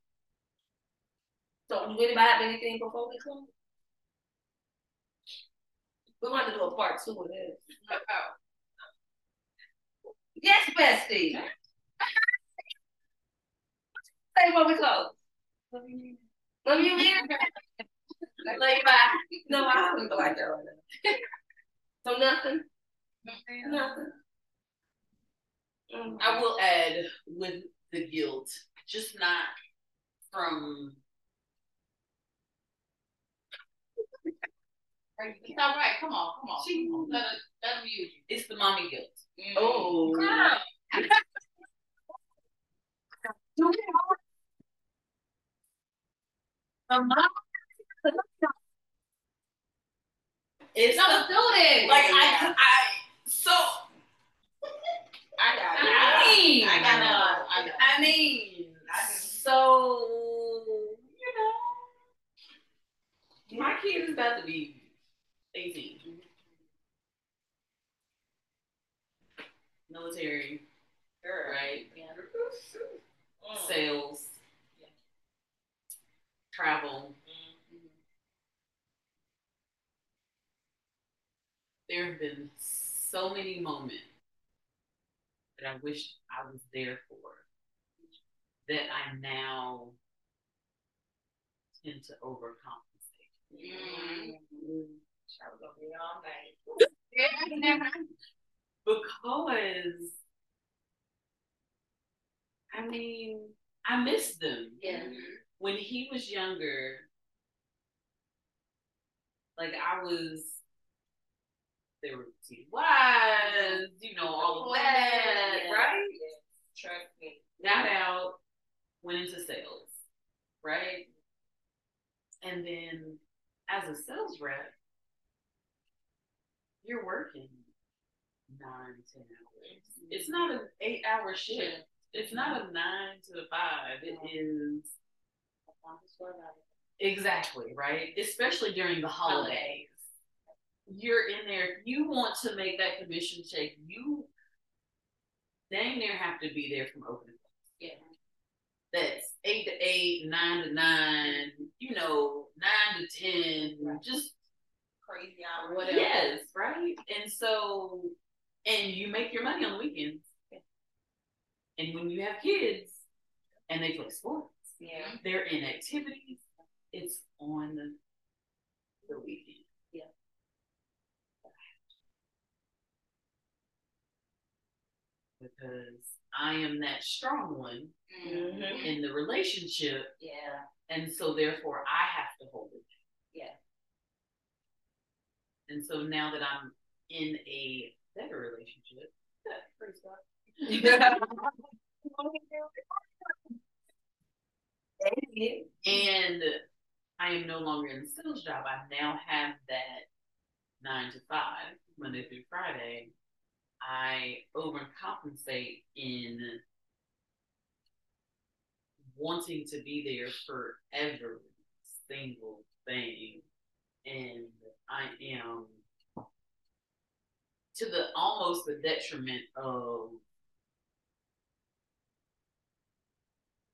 So do anybody have anything before we close? We're going to do a part two of this. Yes, bestie. Say what we close. Love you, Love you, man. Love you, bye. No, I don't feel like that right now. So nothing. Nothing. Mm. I will add with the guilt, just not from It's all right. Come on, come on. She- Come on. Let her, let her use you. it's the mommy guilt. Mm. Oh, Girl. It's Don't the, do this. like I I so I got it. I mean I got it. I know. I mean so you know my kid is about to be 18. Military, right? Mm. Sales, travel. There have been so many moments that I wish I was there for that I now tend to overcompensate. I was gonna be all night. Because I mean, I miss them. Yeah. When he was younger, like I was there were TDYs, you know, all of that, Yeah. right? Trust me. Got out, went into sales, right? And then as a sales rep, you're working nine, ten hours. It's not an eight hour shift. It's not a nine to five. It is exactly right, especially during the holidays. You're in there. If you want to make that commission check, you dang near have to be there from opening. Yeah. That's eight to eight, nine to nine, you know, nine to ten, just Crazy hours. Whatever. Yes, right. And so, and you make your money on the weekends. And when you have kids and they play sports, Yeah. they're in activities, it's on the, the weekend. Yeah. Because I am that strong one Mm-hmm. in the relationship, Yeah. and so therefore I have to hold it. And so now that I'm in a better relationship, yeah, and I am no longer in the sales job. I now have that nine to five, Monday through Friday. I overcompensate in wanting to be there for every single thing. And I am to the almost the detriment of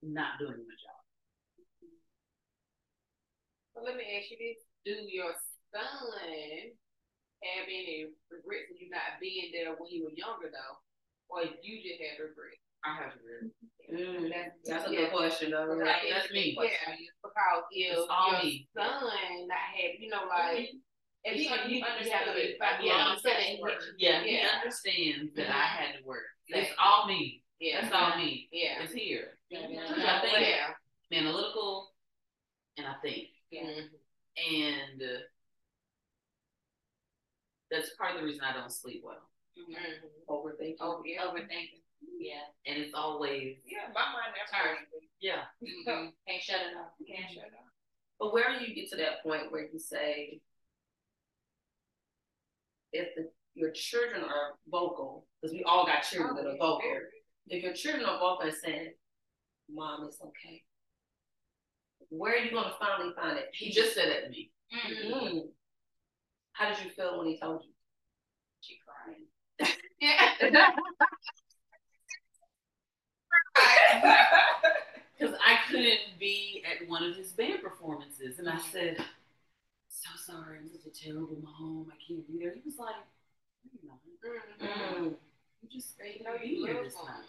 not doing my job. So let me ask you this: Do your son have any regrets of you not being there when you were younger, though, or you just had regret? I have to really. Mm, That's- that's a yeah. good question, though. Right. That's me. Yeah, because if It's your me. son not have, you know, like if He- you, he you, you have to understood be, it. Yeah. yeah, understand. Yeah, he understands that I had to work. It's Exactly. all me. Yeah, That's all me. yeah, It's here. yeah, I think-. Analytical, and I think. And uh, that's part of the reason I don't sleep well. Mhm. Overthinking. Oh yeah. Overthinking. Yeah. And it's always, Yeah, my mind never Turn. yeah, Mhm. Can't shut it off. Can't shut up. But where do you get to that point where you say, if the your children are vocal, because we all got children that are vocal. If your children are vocal and saying, "Mom, it's okay," where are you gonna finally find it? He just said it to me. Mm. How did you feel when he told you? She crying. Because I couldn't be at one of his band performances. And I said, So sorry, I'm such a terrible mom. I can't be there. He was like, you're not. Mm. You just stayed No, to you be here this him. time.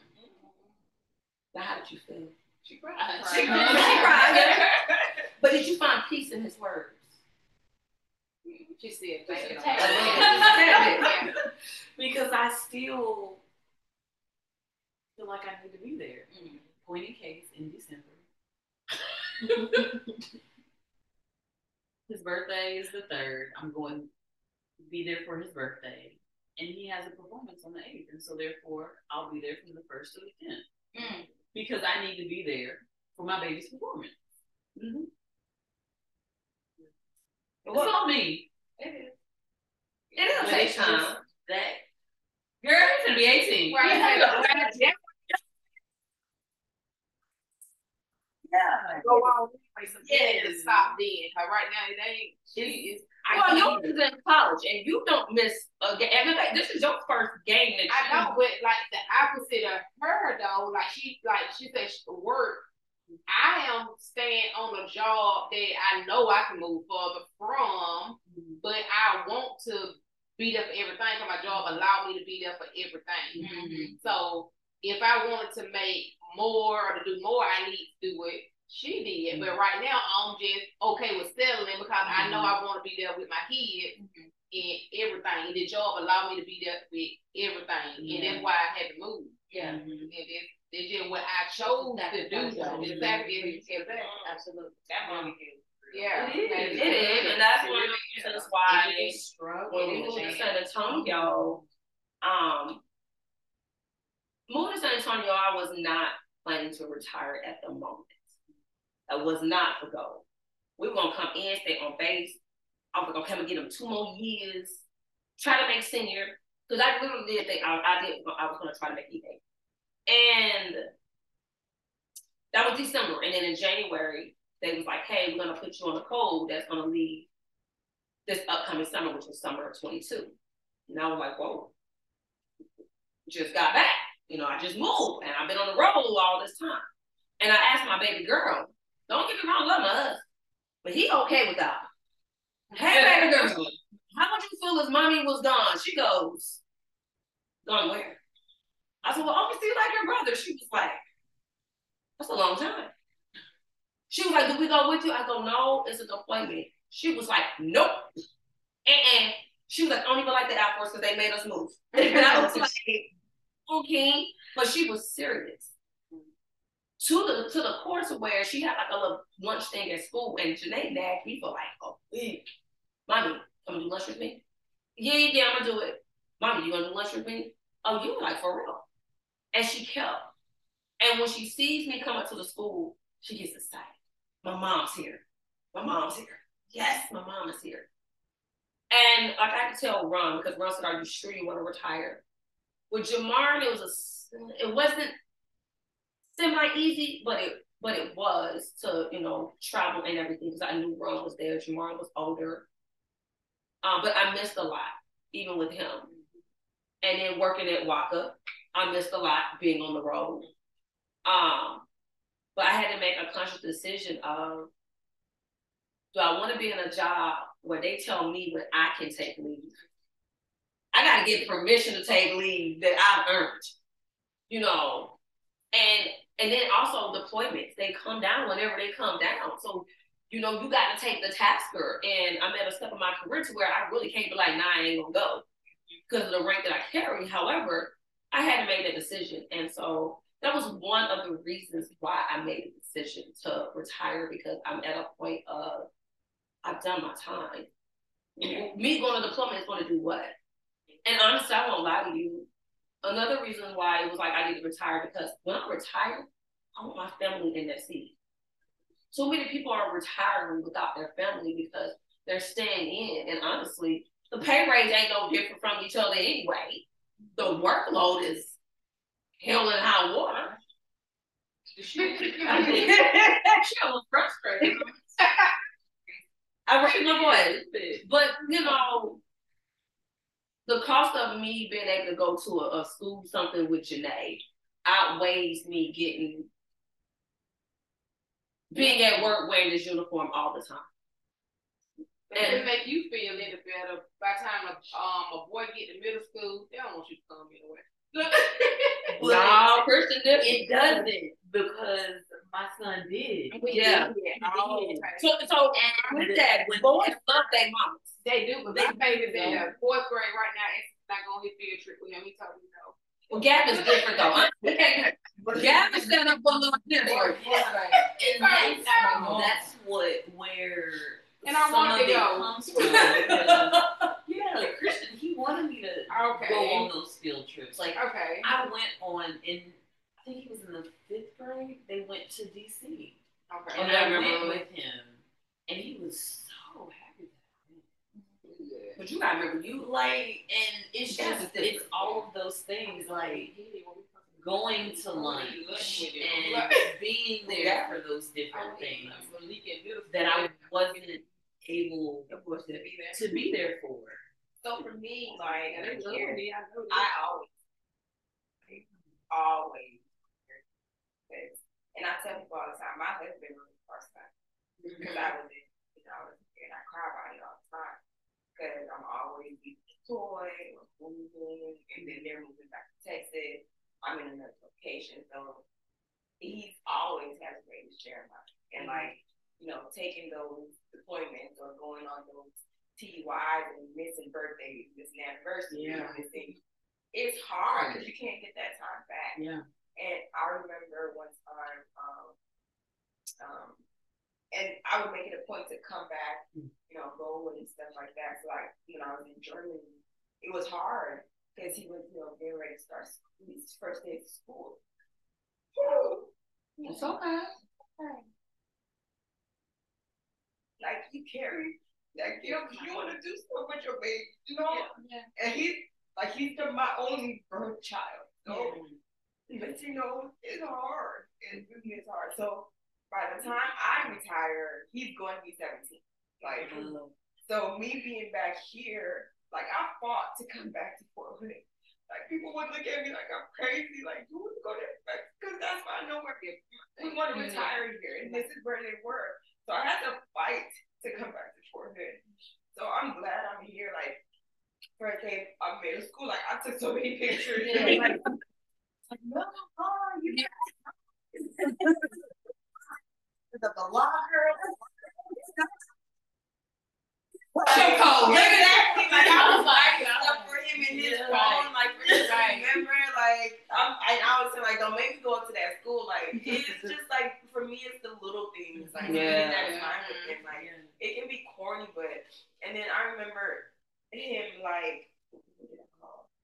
Now, how did you feel? She cried. She cried. She cried. But did you find peace in his words? She said, "Thank you." tad bit. Yeah. because I still feel like I need to be there. Point in case in December. his birthday is the third. I'm going to be there for his birthday. And he has a performance on the eighth. And so therefore I'll be there from the first to the tenth. Mm. Because I need to be there for my baby's performance. Mm-hmm. It's on me. It is. It doesn't But take it's time. that girl, he's gonna be 18. Right. Yeah. Go on. Like some Yes. to stop then. Cause right now it ain't. She is. I Well, can't yours is in college, and you don't miss a game. And in fact, this is your first game that I you know, but like the opposite of her though, like she like she said she work. I am staying on a job that I know I can move further from, but I want to be there for everything. Cause my job allow me to be there for everything. Mhm. So if I wanted to make more or to do more, I need to do what she did. But mm-hmm. right now, I'm just okay with settling because I know I mm-hmm. want to be there with my kids Mhm. and everything. And the job allowed me to be there with everything, and that's why I had to move. Yeah. And it's, it's just what I chose to do. Though. Exactly, it's- mm-hmm. it's. Absolutely. That money can. Yeah, It is. It is, and that's one of the reasons why It is struggle. when we moved to San Antonio, um, moving to San Antonio, I was not planning to retire at the moment. That was not the goal. We were gonna come in, stay on base. I was gonna come and get them two more years, try to make senior, because I literally did think I, I did. I was gonna try to make E-8, and that was December. And then in January, they was like, "Hey, we're gonna put you on a code that's gonna leave this upcoming summer, which was summer of 22." And I was like, "Whoa!" Just got back. You know, I just moved, and I've been on the road all this time. And I asked my baby girl, "Don't get me wrong, I love my husband, but he okay with that." Hey, baby girl, how would you feel if mommy was gone? She goes, "Gone where?" I said, "Well, obviously like your brother." She was like, "That's a long time." She was like, "Do we go with you?" I go, "No, it's an appointment." She was like, "Nope." And she was like, "I don't even like the Air Force because they made us move." And I was like, "Okay," but she was serious. To the to the course where she had like a little lunch thing at school, and Janae nagged me for like a week. Mommy, come do lunch with me? Yeah, yeah, I'm gonna do it. Mommy, you gonna do lunch with me? Oh, you like for real? And she kept. And when she sees me come up to the school, she gets excited. My mom's here. My mom's here. Yes, my mom is here. And like I could tell Ron because Ron said, "Are you sure you want to retire?" With Jamar, it was a. It wasn't semi easy, but it but it was to you know travel and everything because I knew Ron was there. Jamar was older. Um, but I missed a lot, even with him. And then working at Waka, I missed a lot being on the road. Um, but I had to make a conscious decision of do I want to be in a job where they tell me when I can take leave? I got to get permission to take leave that I've earned, you know. And and then also deployments, they come down whenever they come down. So you know, you got to take the tasker. And I'm at a step in my career to where I really can't be like, nah, I ain't gonna go because of the rank that I carry. However, I had to make that decision. And so that was one of the reasons why I made the decision to retire because I'm at a point of I've done my time. Me going to deployment is going to do what? And honestly, I won't lie to you. Another reason why it was like I need to retire because when I retire, I want my family in that seat. So many people are retiring without their family because they're staying in. And honestly, the pay raise ain't no different from each other anyway. The workload is hell and high water. She I mean, she was frustrated. I really my voice, but you know, the cost of me being able to go to a, a school something with Janae outweighs me getting being at work wearing this uniform all the time. If it make you feel any better, by the time a, um, a boy get to middle school, they don't want you to come anyway. No, Christian, It doesn't because my son did. Yeah. Oh, He did. okay. So, so with that, boys love their mamas. They do, but my baby's in the fourth grade right now. It's not gonna hit field trip with him. He told me no. Well, Gavin's different though. I- We can't. Gavin's set up a little different. And that's, that's what where And I some wanted of to it go. comes from. yeah, like Christian, he wanted me to Okay. go on those field trips. Like Okay. I went on in, I think he was in the fifth grade. They went to DC, Okay. and I went with him, and he was so happy. But you gotta remember, you Like, and it's That's just different. it's all of those things like going to lunch and being there for those different oh, things that I wasn't able to be there for. So for me, like, And they love here, me, I know I always, always, and I tell people all the time, my husband was the first time because I was in, you know, I was and I cry about it all the time because I'm always the toy or moving, and then they're moving back to Texas. I'm in another location, so he's always has the greatest share about it. and like you know, taking those deployments or going on those TDYs and missing birthdays, missing anniversaries, Yeah. missing. It's hard because you can't get that time back. Yeah. And I remember one time, um, um, and I would make it a point to come back, Mm. you know, go and stuff like that. So like, you know, I was in Germany. It was hard because he was, you know, getting ready to start school, his first day of school. It's okay. Like you carry, like you you want to do stuff with your baby, you know. And he's like he's the, my only birth child, so. But you know, it's hard. It really is hard. So by the time I retire, he's going to be 17. Like, mm-hmm. so me being back here, like I fought to come back to Fort Hood. Like people would look at me like I'm crazy. Like, you to go there? Because that's why I know where we want to mm-hmm. retire here, and this is where they were. So I had to fight to come back to Fort Hood. So I'm glad I'm here. Like first day of middle school, like I took so many pictures. Yeah. Like, like, no, oh, you the locker. Chokehold. Exactly. Like I was like stuff for him in his Yeah. phone, like for Right. remember. Like I'm, and I was saying, like, don't make me go up to that school. Like it's just like for me, it's the little things. Like Yeah. that time with him. Like it can be corny, but and then I remember him like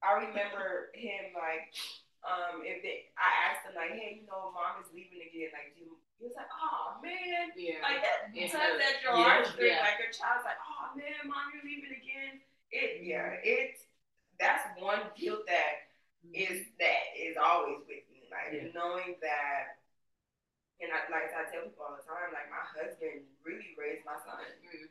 I remember him like um if they I asked him like, hey, you know, mom is leaving again. Like, do you, he was like, oh man, Yeah. like that It tugs hurts. at your Yeah. heartstrings. Yeah. Like your child's like, oh man, mom, you're leaving again. It yeah, it's that's one guilt that is that is always with me. Like Yeah. knowing that and I like I tell people all the time, like my husband really raised my son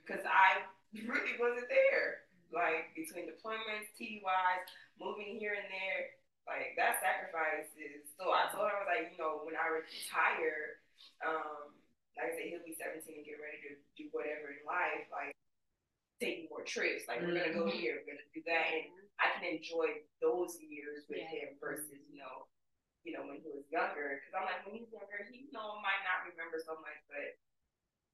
because I really wasn't there. Like between deployments, TDYs, moving here and there, like that sacrifice is. So I told him I was like, you know, when I retire, um, like I said, he'll be 17 and get ready to do whatever in life, like taking more trips. Like we're gonna go here, we're gonna do that, and I can enjoy those years with Yeah. him versus you know, you know when he was younger. Because I'm like when he's younger, he you know might not remember so much, but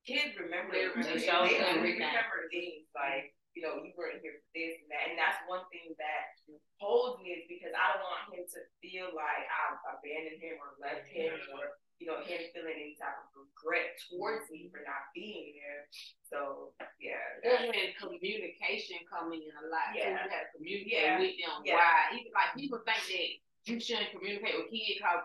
kids remember. They remember they, they everything. remember things like you know you weren't here for this and that, and that's one thing that holds me is because I don't want him to feel like I've abandoned him or left him or you know him feeling any type of regret towards me mm-hmm. for not being there. So yeah, That's when communication come in a lot. Yeah. Yeah. You have to communicate Yeah. with them. Yeah. Why? Even like people think that you shouldn't communicate with kids because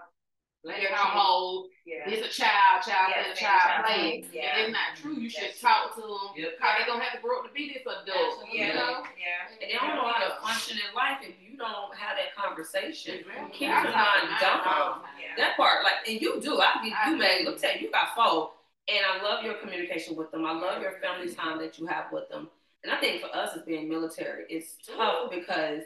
Black household, Yeah. it's a child, child, Yeah, and a child child playing. play, yeah. And it's not true. You should That's talk to them. Yep. How they gonna have to grow up to be this adult? You Yeah, know? yeah. And they don't know how to function in life if you don't have that conversation. Exactly. Keep I your talk to mind mine dumb. all the time. Yeah. That part, like, and you do. I mean, you, man. do. Let me tell you, you got four, and I love your communication with them. I love your family time that you have with them. And I think for us as being military, it's tough because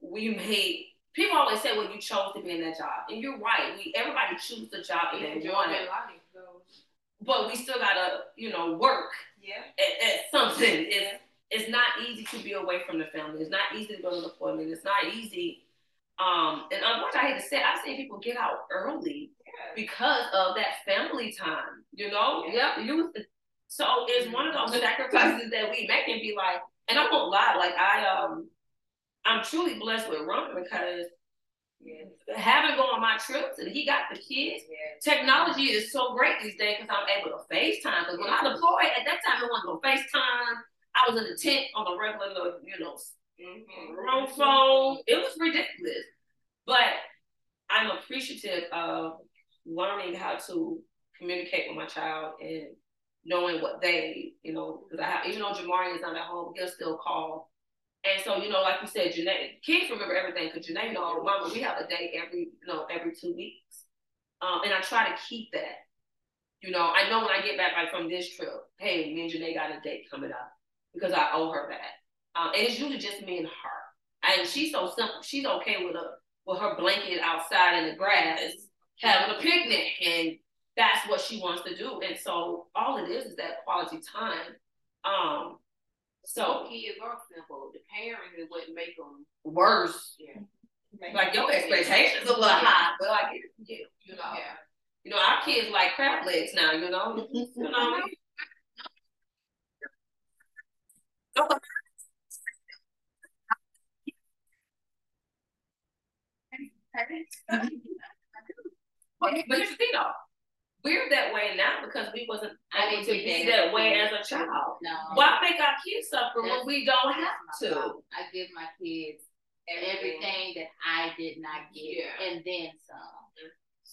we made people always say, "Well, you chose to be in that job," and you're right. We everybody chooses the job that they want, their life, so. but we still gotta, you know, work Yeah. at, at something. It's it's not easy to be away from the family. It's not easy to go to the appointment. It's not easy. Um, and unfortunately, I hate to say, I've seen people get out early because of that family time. You know, yep. You. So it's one of those sacrifices that we make and be like, and I won't lie, like I um, I'm truly blessed with Ron because having go on my trips and he got the kids. Yeah. Technology is so great these days because I'm able to FaceTime. Because when I deployed at that time, it wasn't no FaceTime. I was in the tent on a regular, little, you know, Mhm. room phone. It was ridiculous. But I'm appreciative of learning how to communicate with my child and knowing what they, you know, because I have, even though Jamari is not at home, he'll still call. And so, you know, like you said, Janae, kids remember everything because Janae know, Mama, we have a day every, you know, every two weeks. Um, and I try to keep that. You know, I know when I get back like from this trip, hey, me and Janae got a date coming up because I owe her that. Um, and it's usually just me and her. And she's so simple. She's okay with a with her blanket outside in the grass, having a picnic, and that's what she wants to do. And so all it is is that quality time. Um, So so kids are simple. The parents is what make them. worse. Yeah. Like your expectations a little high, but like get it from you. You know, Yeah. you know, our kids like crab legs now. You know, you know. But, but here's the thing though. We're that way now because we wasn't I able to be that that way as a child. No. Why make our kids suffer when we don't have to? problem. I give my kids everything that I did not get, Yeah. and then some.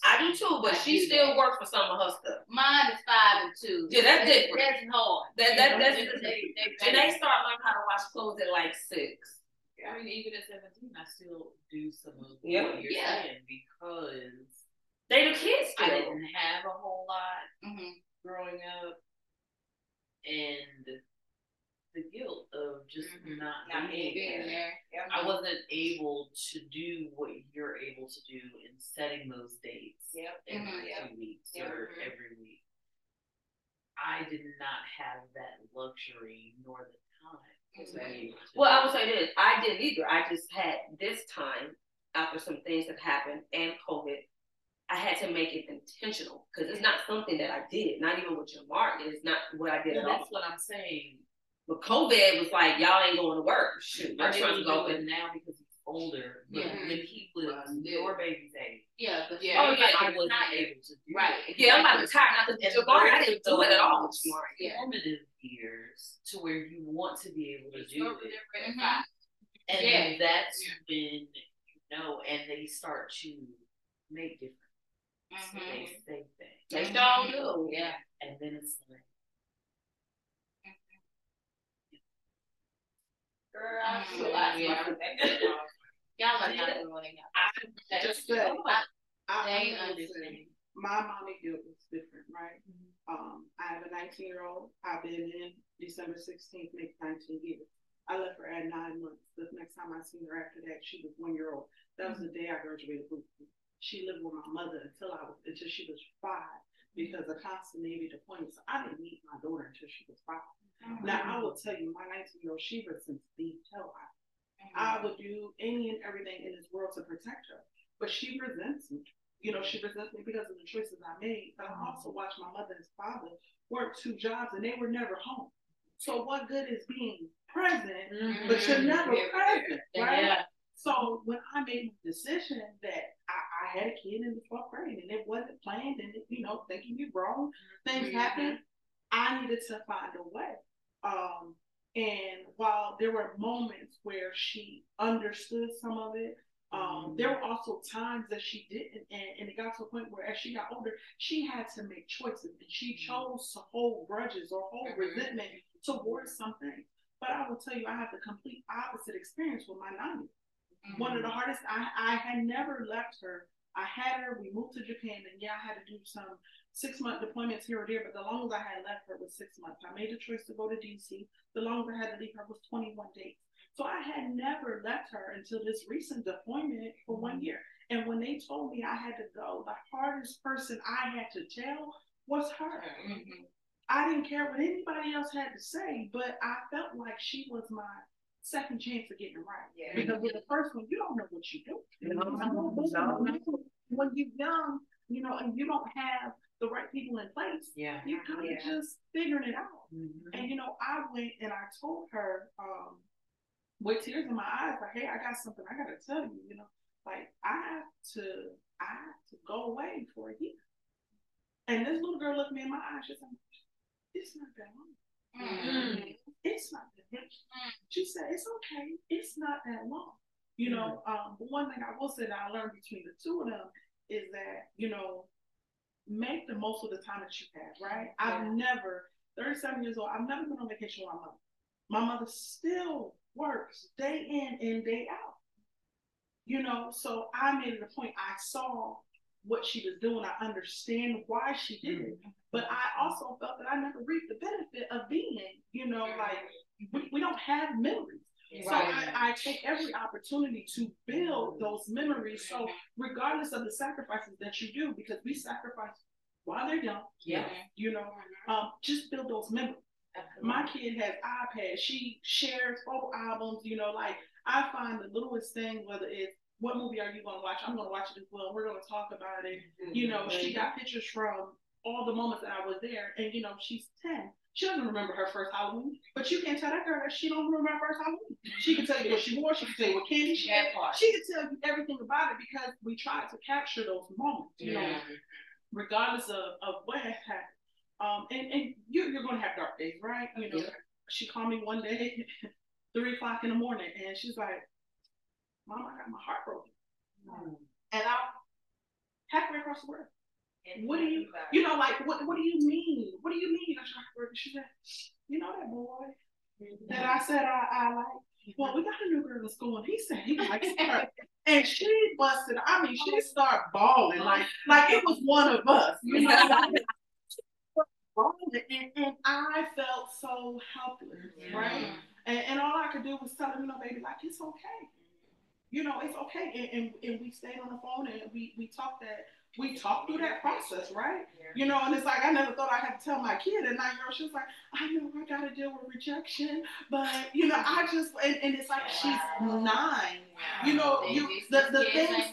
I do too, but I she still that. works for some of her stuff. Mine is five and two. Yeah, that's That- different. That's hard. That that that's They- they- they- Janae started learning how to wash clothes at like six. I mean, even at seventeen, I still do some of Yeah. what you're Yeah. saying because They the kids I didn't have a whole lot Mhm. growing up, and the guilt of just Mhm. not, Not being Being there. there. I wasn't able to do what you're able to do in setting those dates Yep. every Mhm. Yep. weeks Yep. or Mhm. every week. I did not have that luxury nor the time be Well, I do would say this: I didn't either. I just had this time after some things that happened and COVID. I had to make it intentional because it's not something that I did. Not even with Jamar. It's not what I did Well, at all. that's what I'm saying. But COVID was like, y'all ain't going to work. Shoot, I mean, restaurants we is do open. now because he's older. But Yeah. when he was Well, your baby's age, Yeah, but Yeah. Oh, yeah, I wasn't able to do Right. it. Yeah, I'm about to retire now because And Jamar, I didn't do it at all with those Jamar. Yeah. Formative years to where you want to be able to do it. their red Mhm. And Yeah. then that's Yeah. when you know, and they start to make different Mhm. they say things. They sure do. Yeah. And then it's like, Girl, I Mhm. Yeah. Y'all are not. I just said, I, They I understand. my mommy guilt was different, right? Um, I have a nineteen year old, I've been in December sixteenth, make nineteen years. I left her at nine months, the next time I seen her after that, she was one year old, that was the day I graduated from school. She lived with my mother until I was, until she was five, because of constant Navy deployment, so I didn't meet my daughter until she was five. Mm-hmm. Now, I will tell you, my nineteen year old, she resents the hell out I mm-hmm. would do any and everything in this world to protect her. But she resents me. You know, she resents me because of the choices I made. But I also mm-hmm. watched my mother and father work two jobs and they were never home. So what good is being present, but you're never Yeah. present, right? Yeah. So when I made the decision that I, had a kid in the 12th grade and it wasn't planned and, you know, thinking you wrong. things Mhm. happen, I needed to find a way. Um, and while there were moments where she understood some of it, Um, there were also times that she didn't, and, and it got to a point where as she got older, she had to make choices, and she chose to hold grudges or hold Mhm. resentment towards something. But I will tell you, I had the complete opposite experience with my nine. One of the hardest, I, I had never left her. I had her, we moved to Japan, and yeah, I had to do some six month deployments here or there, but the longest I had left her was six months. I made the choice to go to DC. The longest I had to leave her was 21 days. So I had never left her until this recent deployment for one mm-hmm. year. And when they told me I had to go, the hardest person I had to tell was her. Mm-hmm. I didn't care what anybody else had to say, but I felt like she was my second chance of getting it right. Yeah. Because with the first one, you don't know what you do. No. When you're young, you know, and you don't have the right people in place, Yeah. you're kind of Yeah. just figuring it out. Mhm. And you know, I went and I told her, um, with tears in my eyes, like, hey, I got something I gotta tell you, you know, like I have to I have to go away for a year. And this little girl looked me in my eyes, she's like, it's not that long. Mm. It's not that. She said, it's okay, it's not that long. You know, um, but one thing I will say that I learned between the two of them is that, you know, make the most of the time that you have, right? I've never, 37 years old, I've never been on vacation with my mother. My mother still works day in and day out. You know, so I made it a point. I saw what she was doing. I understand why she did it. Mm-hmm. But I also felt that I never reaped the benefit of being, you know, mm-hmm. like we, we don't have memories. So I, I take every opportunity to build mm-hmm. those memories. So regardless of the sacrifices that you do, because we sacrifice while they're young, Yeah. you know, um, just build those memories. My kid has iPads. She shares photo albums. You know, like I find the littlest thing, whether it's what movie are you going to watch? I'm going to watch it as well. We're going to talk about it. You know, she got pictures from all the moments that I was there, and you know, she's ten. She doesn't remember her first Halloween, but you can't tell that girl that she don't remember her first Halloween. She can tell you what she wore. She can tell you what candy she had. She can tell you everything about it because we tried to capture those moments. You know, regardless of, of what has happened. Um, and, and you're, you're going to have dark days, right? You know, Yeah. she called me one day, three o'clock in the morning, and she's like, Mom, I got my heart broken. And I'm halfway across the world. What do you, you know, like, what, what do you mean? What do you mean? I was like, she said, you know that boy that I said I, I like? Well, we got a new girl in school, and he said he likes her. And she busted, I mean, she started bawling, like, like it was one of us, you know? And, and I felt so helpless, right? And, and all I could do was tell him, you know, baby, like, it's okay. You know, it's okay. And, and, and we stayed on the phone and we, we talked that, we talked through that process, right? You know, and it's like I never thought I had to tell my kid at nine year old. She was like, I know I gotta deal with rejection, but you know, I just and, and it's like she's nine. You know, you the, the things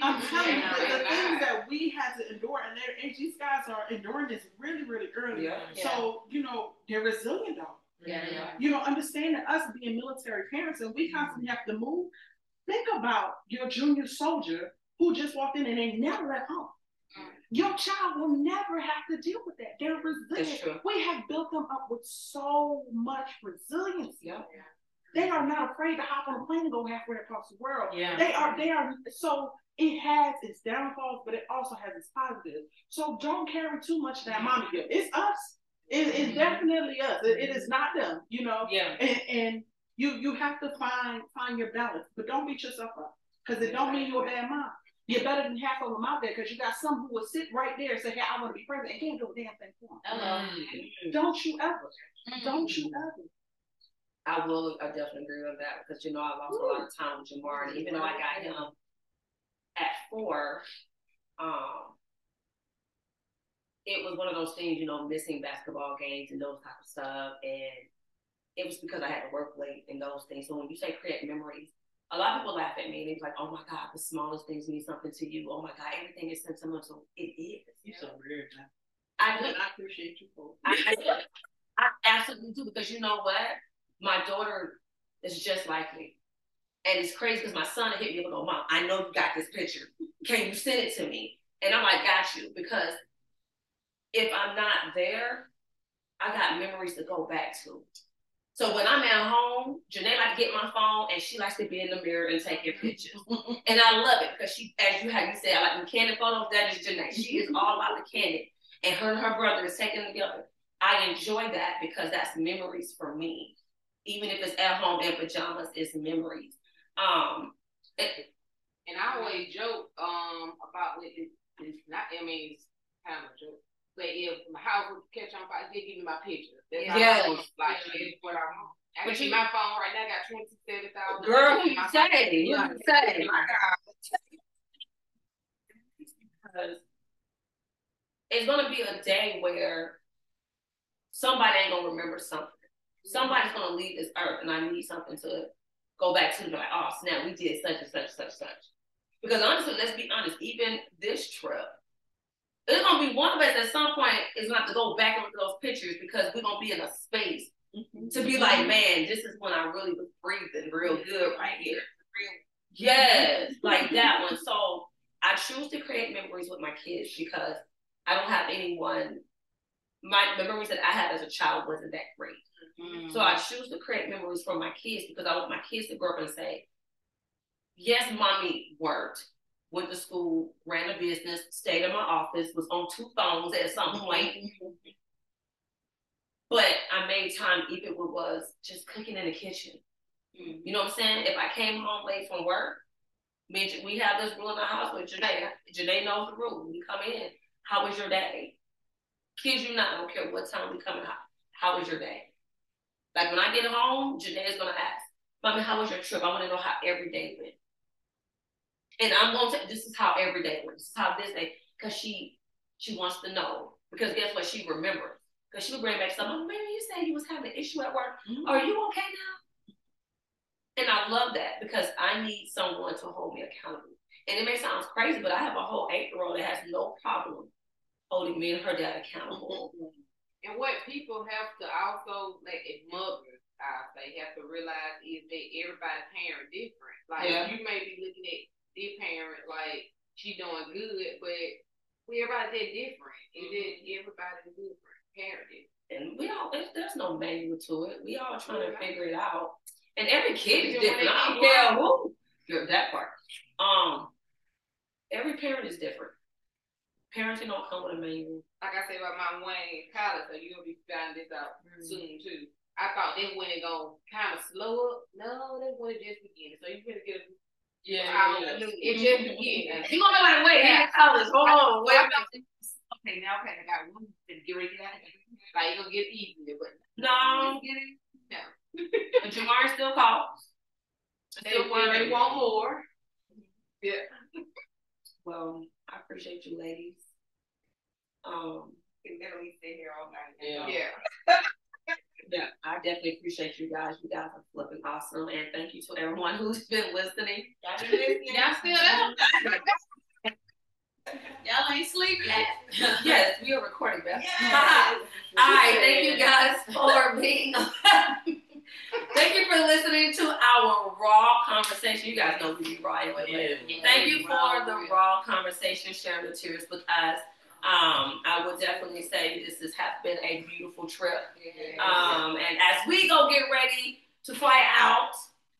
I'm telling you, the, the things that we had to endure, and they're and these guys are enduring this really, really early. Yeah. So, you know, they're resilient though. Yeah, yeah. You know, understanding us being military parents and we constantly have to move. Think about your junior soldier who just walked in and they never left home. Your child will never have to deal with that. They're resilient. We have built them up with so much resilience. Yeah. They are not afraid to hop on a plane and go halfway across the world. Yeah. They are, they are, so it has its downfalls, but it also has its positives. So don't carry too much of that mommy guilt. It's us. It, it's mm-hmm. definitely us. It- it is not them, you know? Yeah. And, and you you have to find find your balance, but don't beat yourself up because it don't mean you're a bad mom. You're better than half of them out there because you got some who will sit right there and say, "Hey, I want to be president," and can't do a damn thing for them. Hello. Don't you ever? Don't you ever? I will. I definitely agree with that because you know I lost a lot of time with Jamar, and even though I got him at four, um, it was one of those things, you know, missing basketball games and those type of stuff, and it was because I had to work late and those things. So when you say create memories, a lot of people laugh at me and they're like, "Oh my God, the smallest things mean something to you. Oh my God, everything is sentimental. So it is. You're so weird, man. I do. I appreciate you for. I, I, I absolutely do because you know what? My daughter is just like me. And it's crazy because my son hit me up and go, Mom, I know you got this picture. Can you send it to me? And I'm like, got you. Because if I'm not there, I got memories to go back to. So when I'm at home, Janae likes to get my phone and she likes to be in the mirror and taking pictures. and I love it because she, as you how you said, I like the candid photos. That is Janae. She is all about the candid, and her and her brother is taken together. I enjoy that because that's memories for me. Even if it's at home in pajamas, it's memories. Um, it, And I always joke um about with it, it's not I mean it's kind of a joke. But if my house would catch on fire, they give me my picture. That's how. I want, like that's what I want. I But you- my phone right now got twenty seven thousand. girl, you say, you say. Because it's gonna be a day where somebody ain't gonna remember something. Somebody's gonna leave this earth, and I need something to go back to. Like, oh snap, we did such and such, such, such. Because honestly, let's be honest. Even this trip, it's gonna be one of us at some point is gonna have to go back and look at those pictures because we're gonna be in a space mm-hmm. to be like, man, this is when I really was breathing real good right here. Yes, mm-hmm. like that one. So I choose to create memories with my kids because I don't have anyone. My the memories that I had as a child wasn't that great. Mm-hmm. So I choose to create memories for my kids because I want my kids to grow up and say, yes, mommy worked, went to school, ran a business, stayed in my office, was on two phones at some mm-hmm. point. But I made time, even if it was just cooking in the kitchen. You know what I'm saying? If I came home late from work, me we have this rule in our house with Janae. Janae knows the rule. We come in, how was your day? Kids, you not, I don't care what time we come in, how, how was your day? Like when I get home, Janae is gonna ask, Mommy, how was your trip? I wanna know how every day went. And I'm gonna tell this is how every day went. This is how this day, cause she she wants to know. Because guess what? She remembers. Cause she'll bring back something. Oh, Maybe you said you was having an issue at work. Mm-hmm. Are you okay now? And I love that because I need someone to hold me accountable. And it may sound crazy, but I have a whole eight year old that has no problem holding me and her dad accountable. Mm-hmm. And what people have to also like as mothers, I say, have to realize is that everybody's parent is different. Like Yeah. you may be looking at this parent like she doing good, but we everybody did different. It did everybody's different. Parent different. And we don't, there's, there's no manual to it. We all trying to figure it out. And every kid is different. I don't care who. You're that part. Um, every parent is different. Parenting don't come with a manual. Like I said about my Wayne in college, so you'll be finding this out soon too. I thought they when it gonna kind of slow up. No, they when it just beginning. So you better get a Yeah, don't know. It just beginning. You gonna be like, wait, yeah. college, hold on, wait. Okay, now okay, I got one get ready to get out of here. Like gonna get easier, but No, get it. No. but Jamar still calls. They, they want more. Yeah. Well, I appreciate you ladies. Um, can literally sit here all night. Yeah. Yeah. yeah, I definitely appreciate you guys. You guys are flipping awesome. And thank you to everyone who's been listening. Y'all been listening? Y'all still there? Y'all ain't sleep yet. yes, we are recording, Beth. Yes. All right, thank you guys for being. thank you for listening to our raw conversation. You guys know we be raw anyway. but Thank you for the raw conversation, sharing the tears with us. Um, I would definitely say this has been a beautiful trip. Um, and as we go get ready to fly out,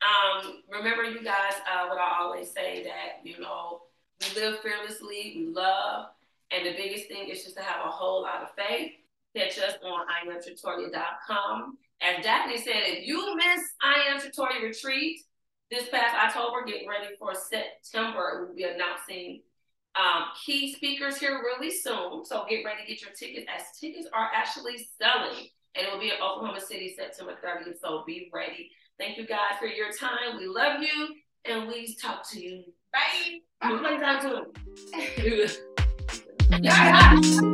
um, remember you guys, uh, what I always say that, you know, we live fearlessly, we love, and the biggest thing is just to have a whole lot of faith. Catch us on IamTratoria.com. As Daphne said, if you miss I Am Trattoria Retreat this past October, get ready for September. We'll be announcing um, key speakers here really soon. So get ready to get your tickets as tickets are actually selling. And it will be in Oklahoma City September 30th. So be ready. Thank you guys for your time. We love you and we talk to you. Bye. I'm playing time too. yeah.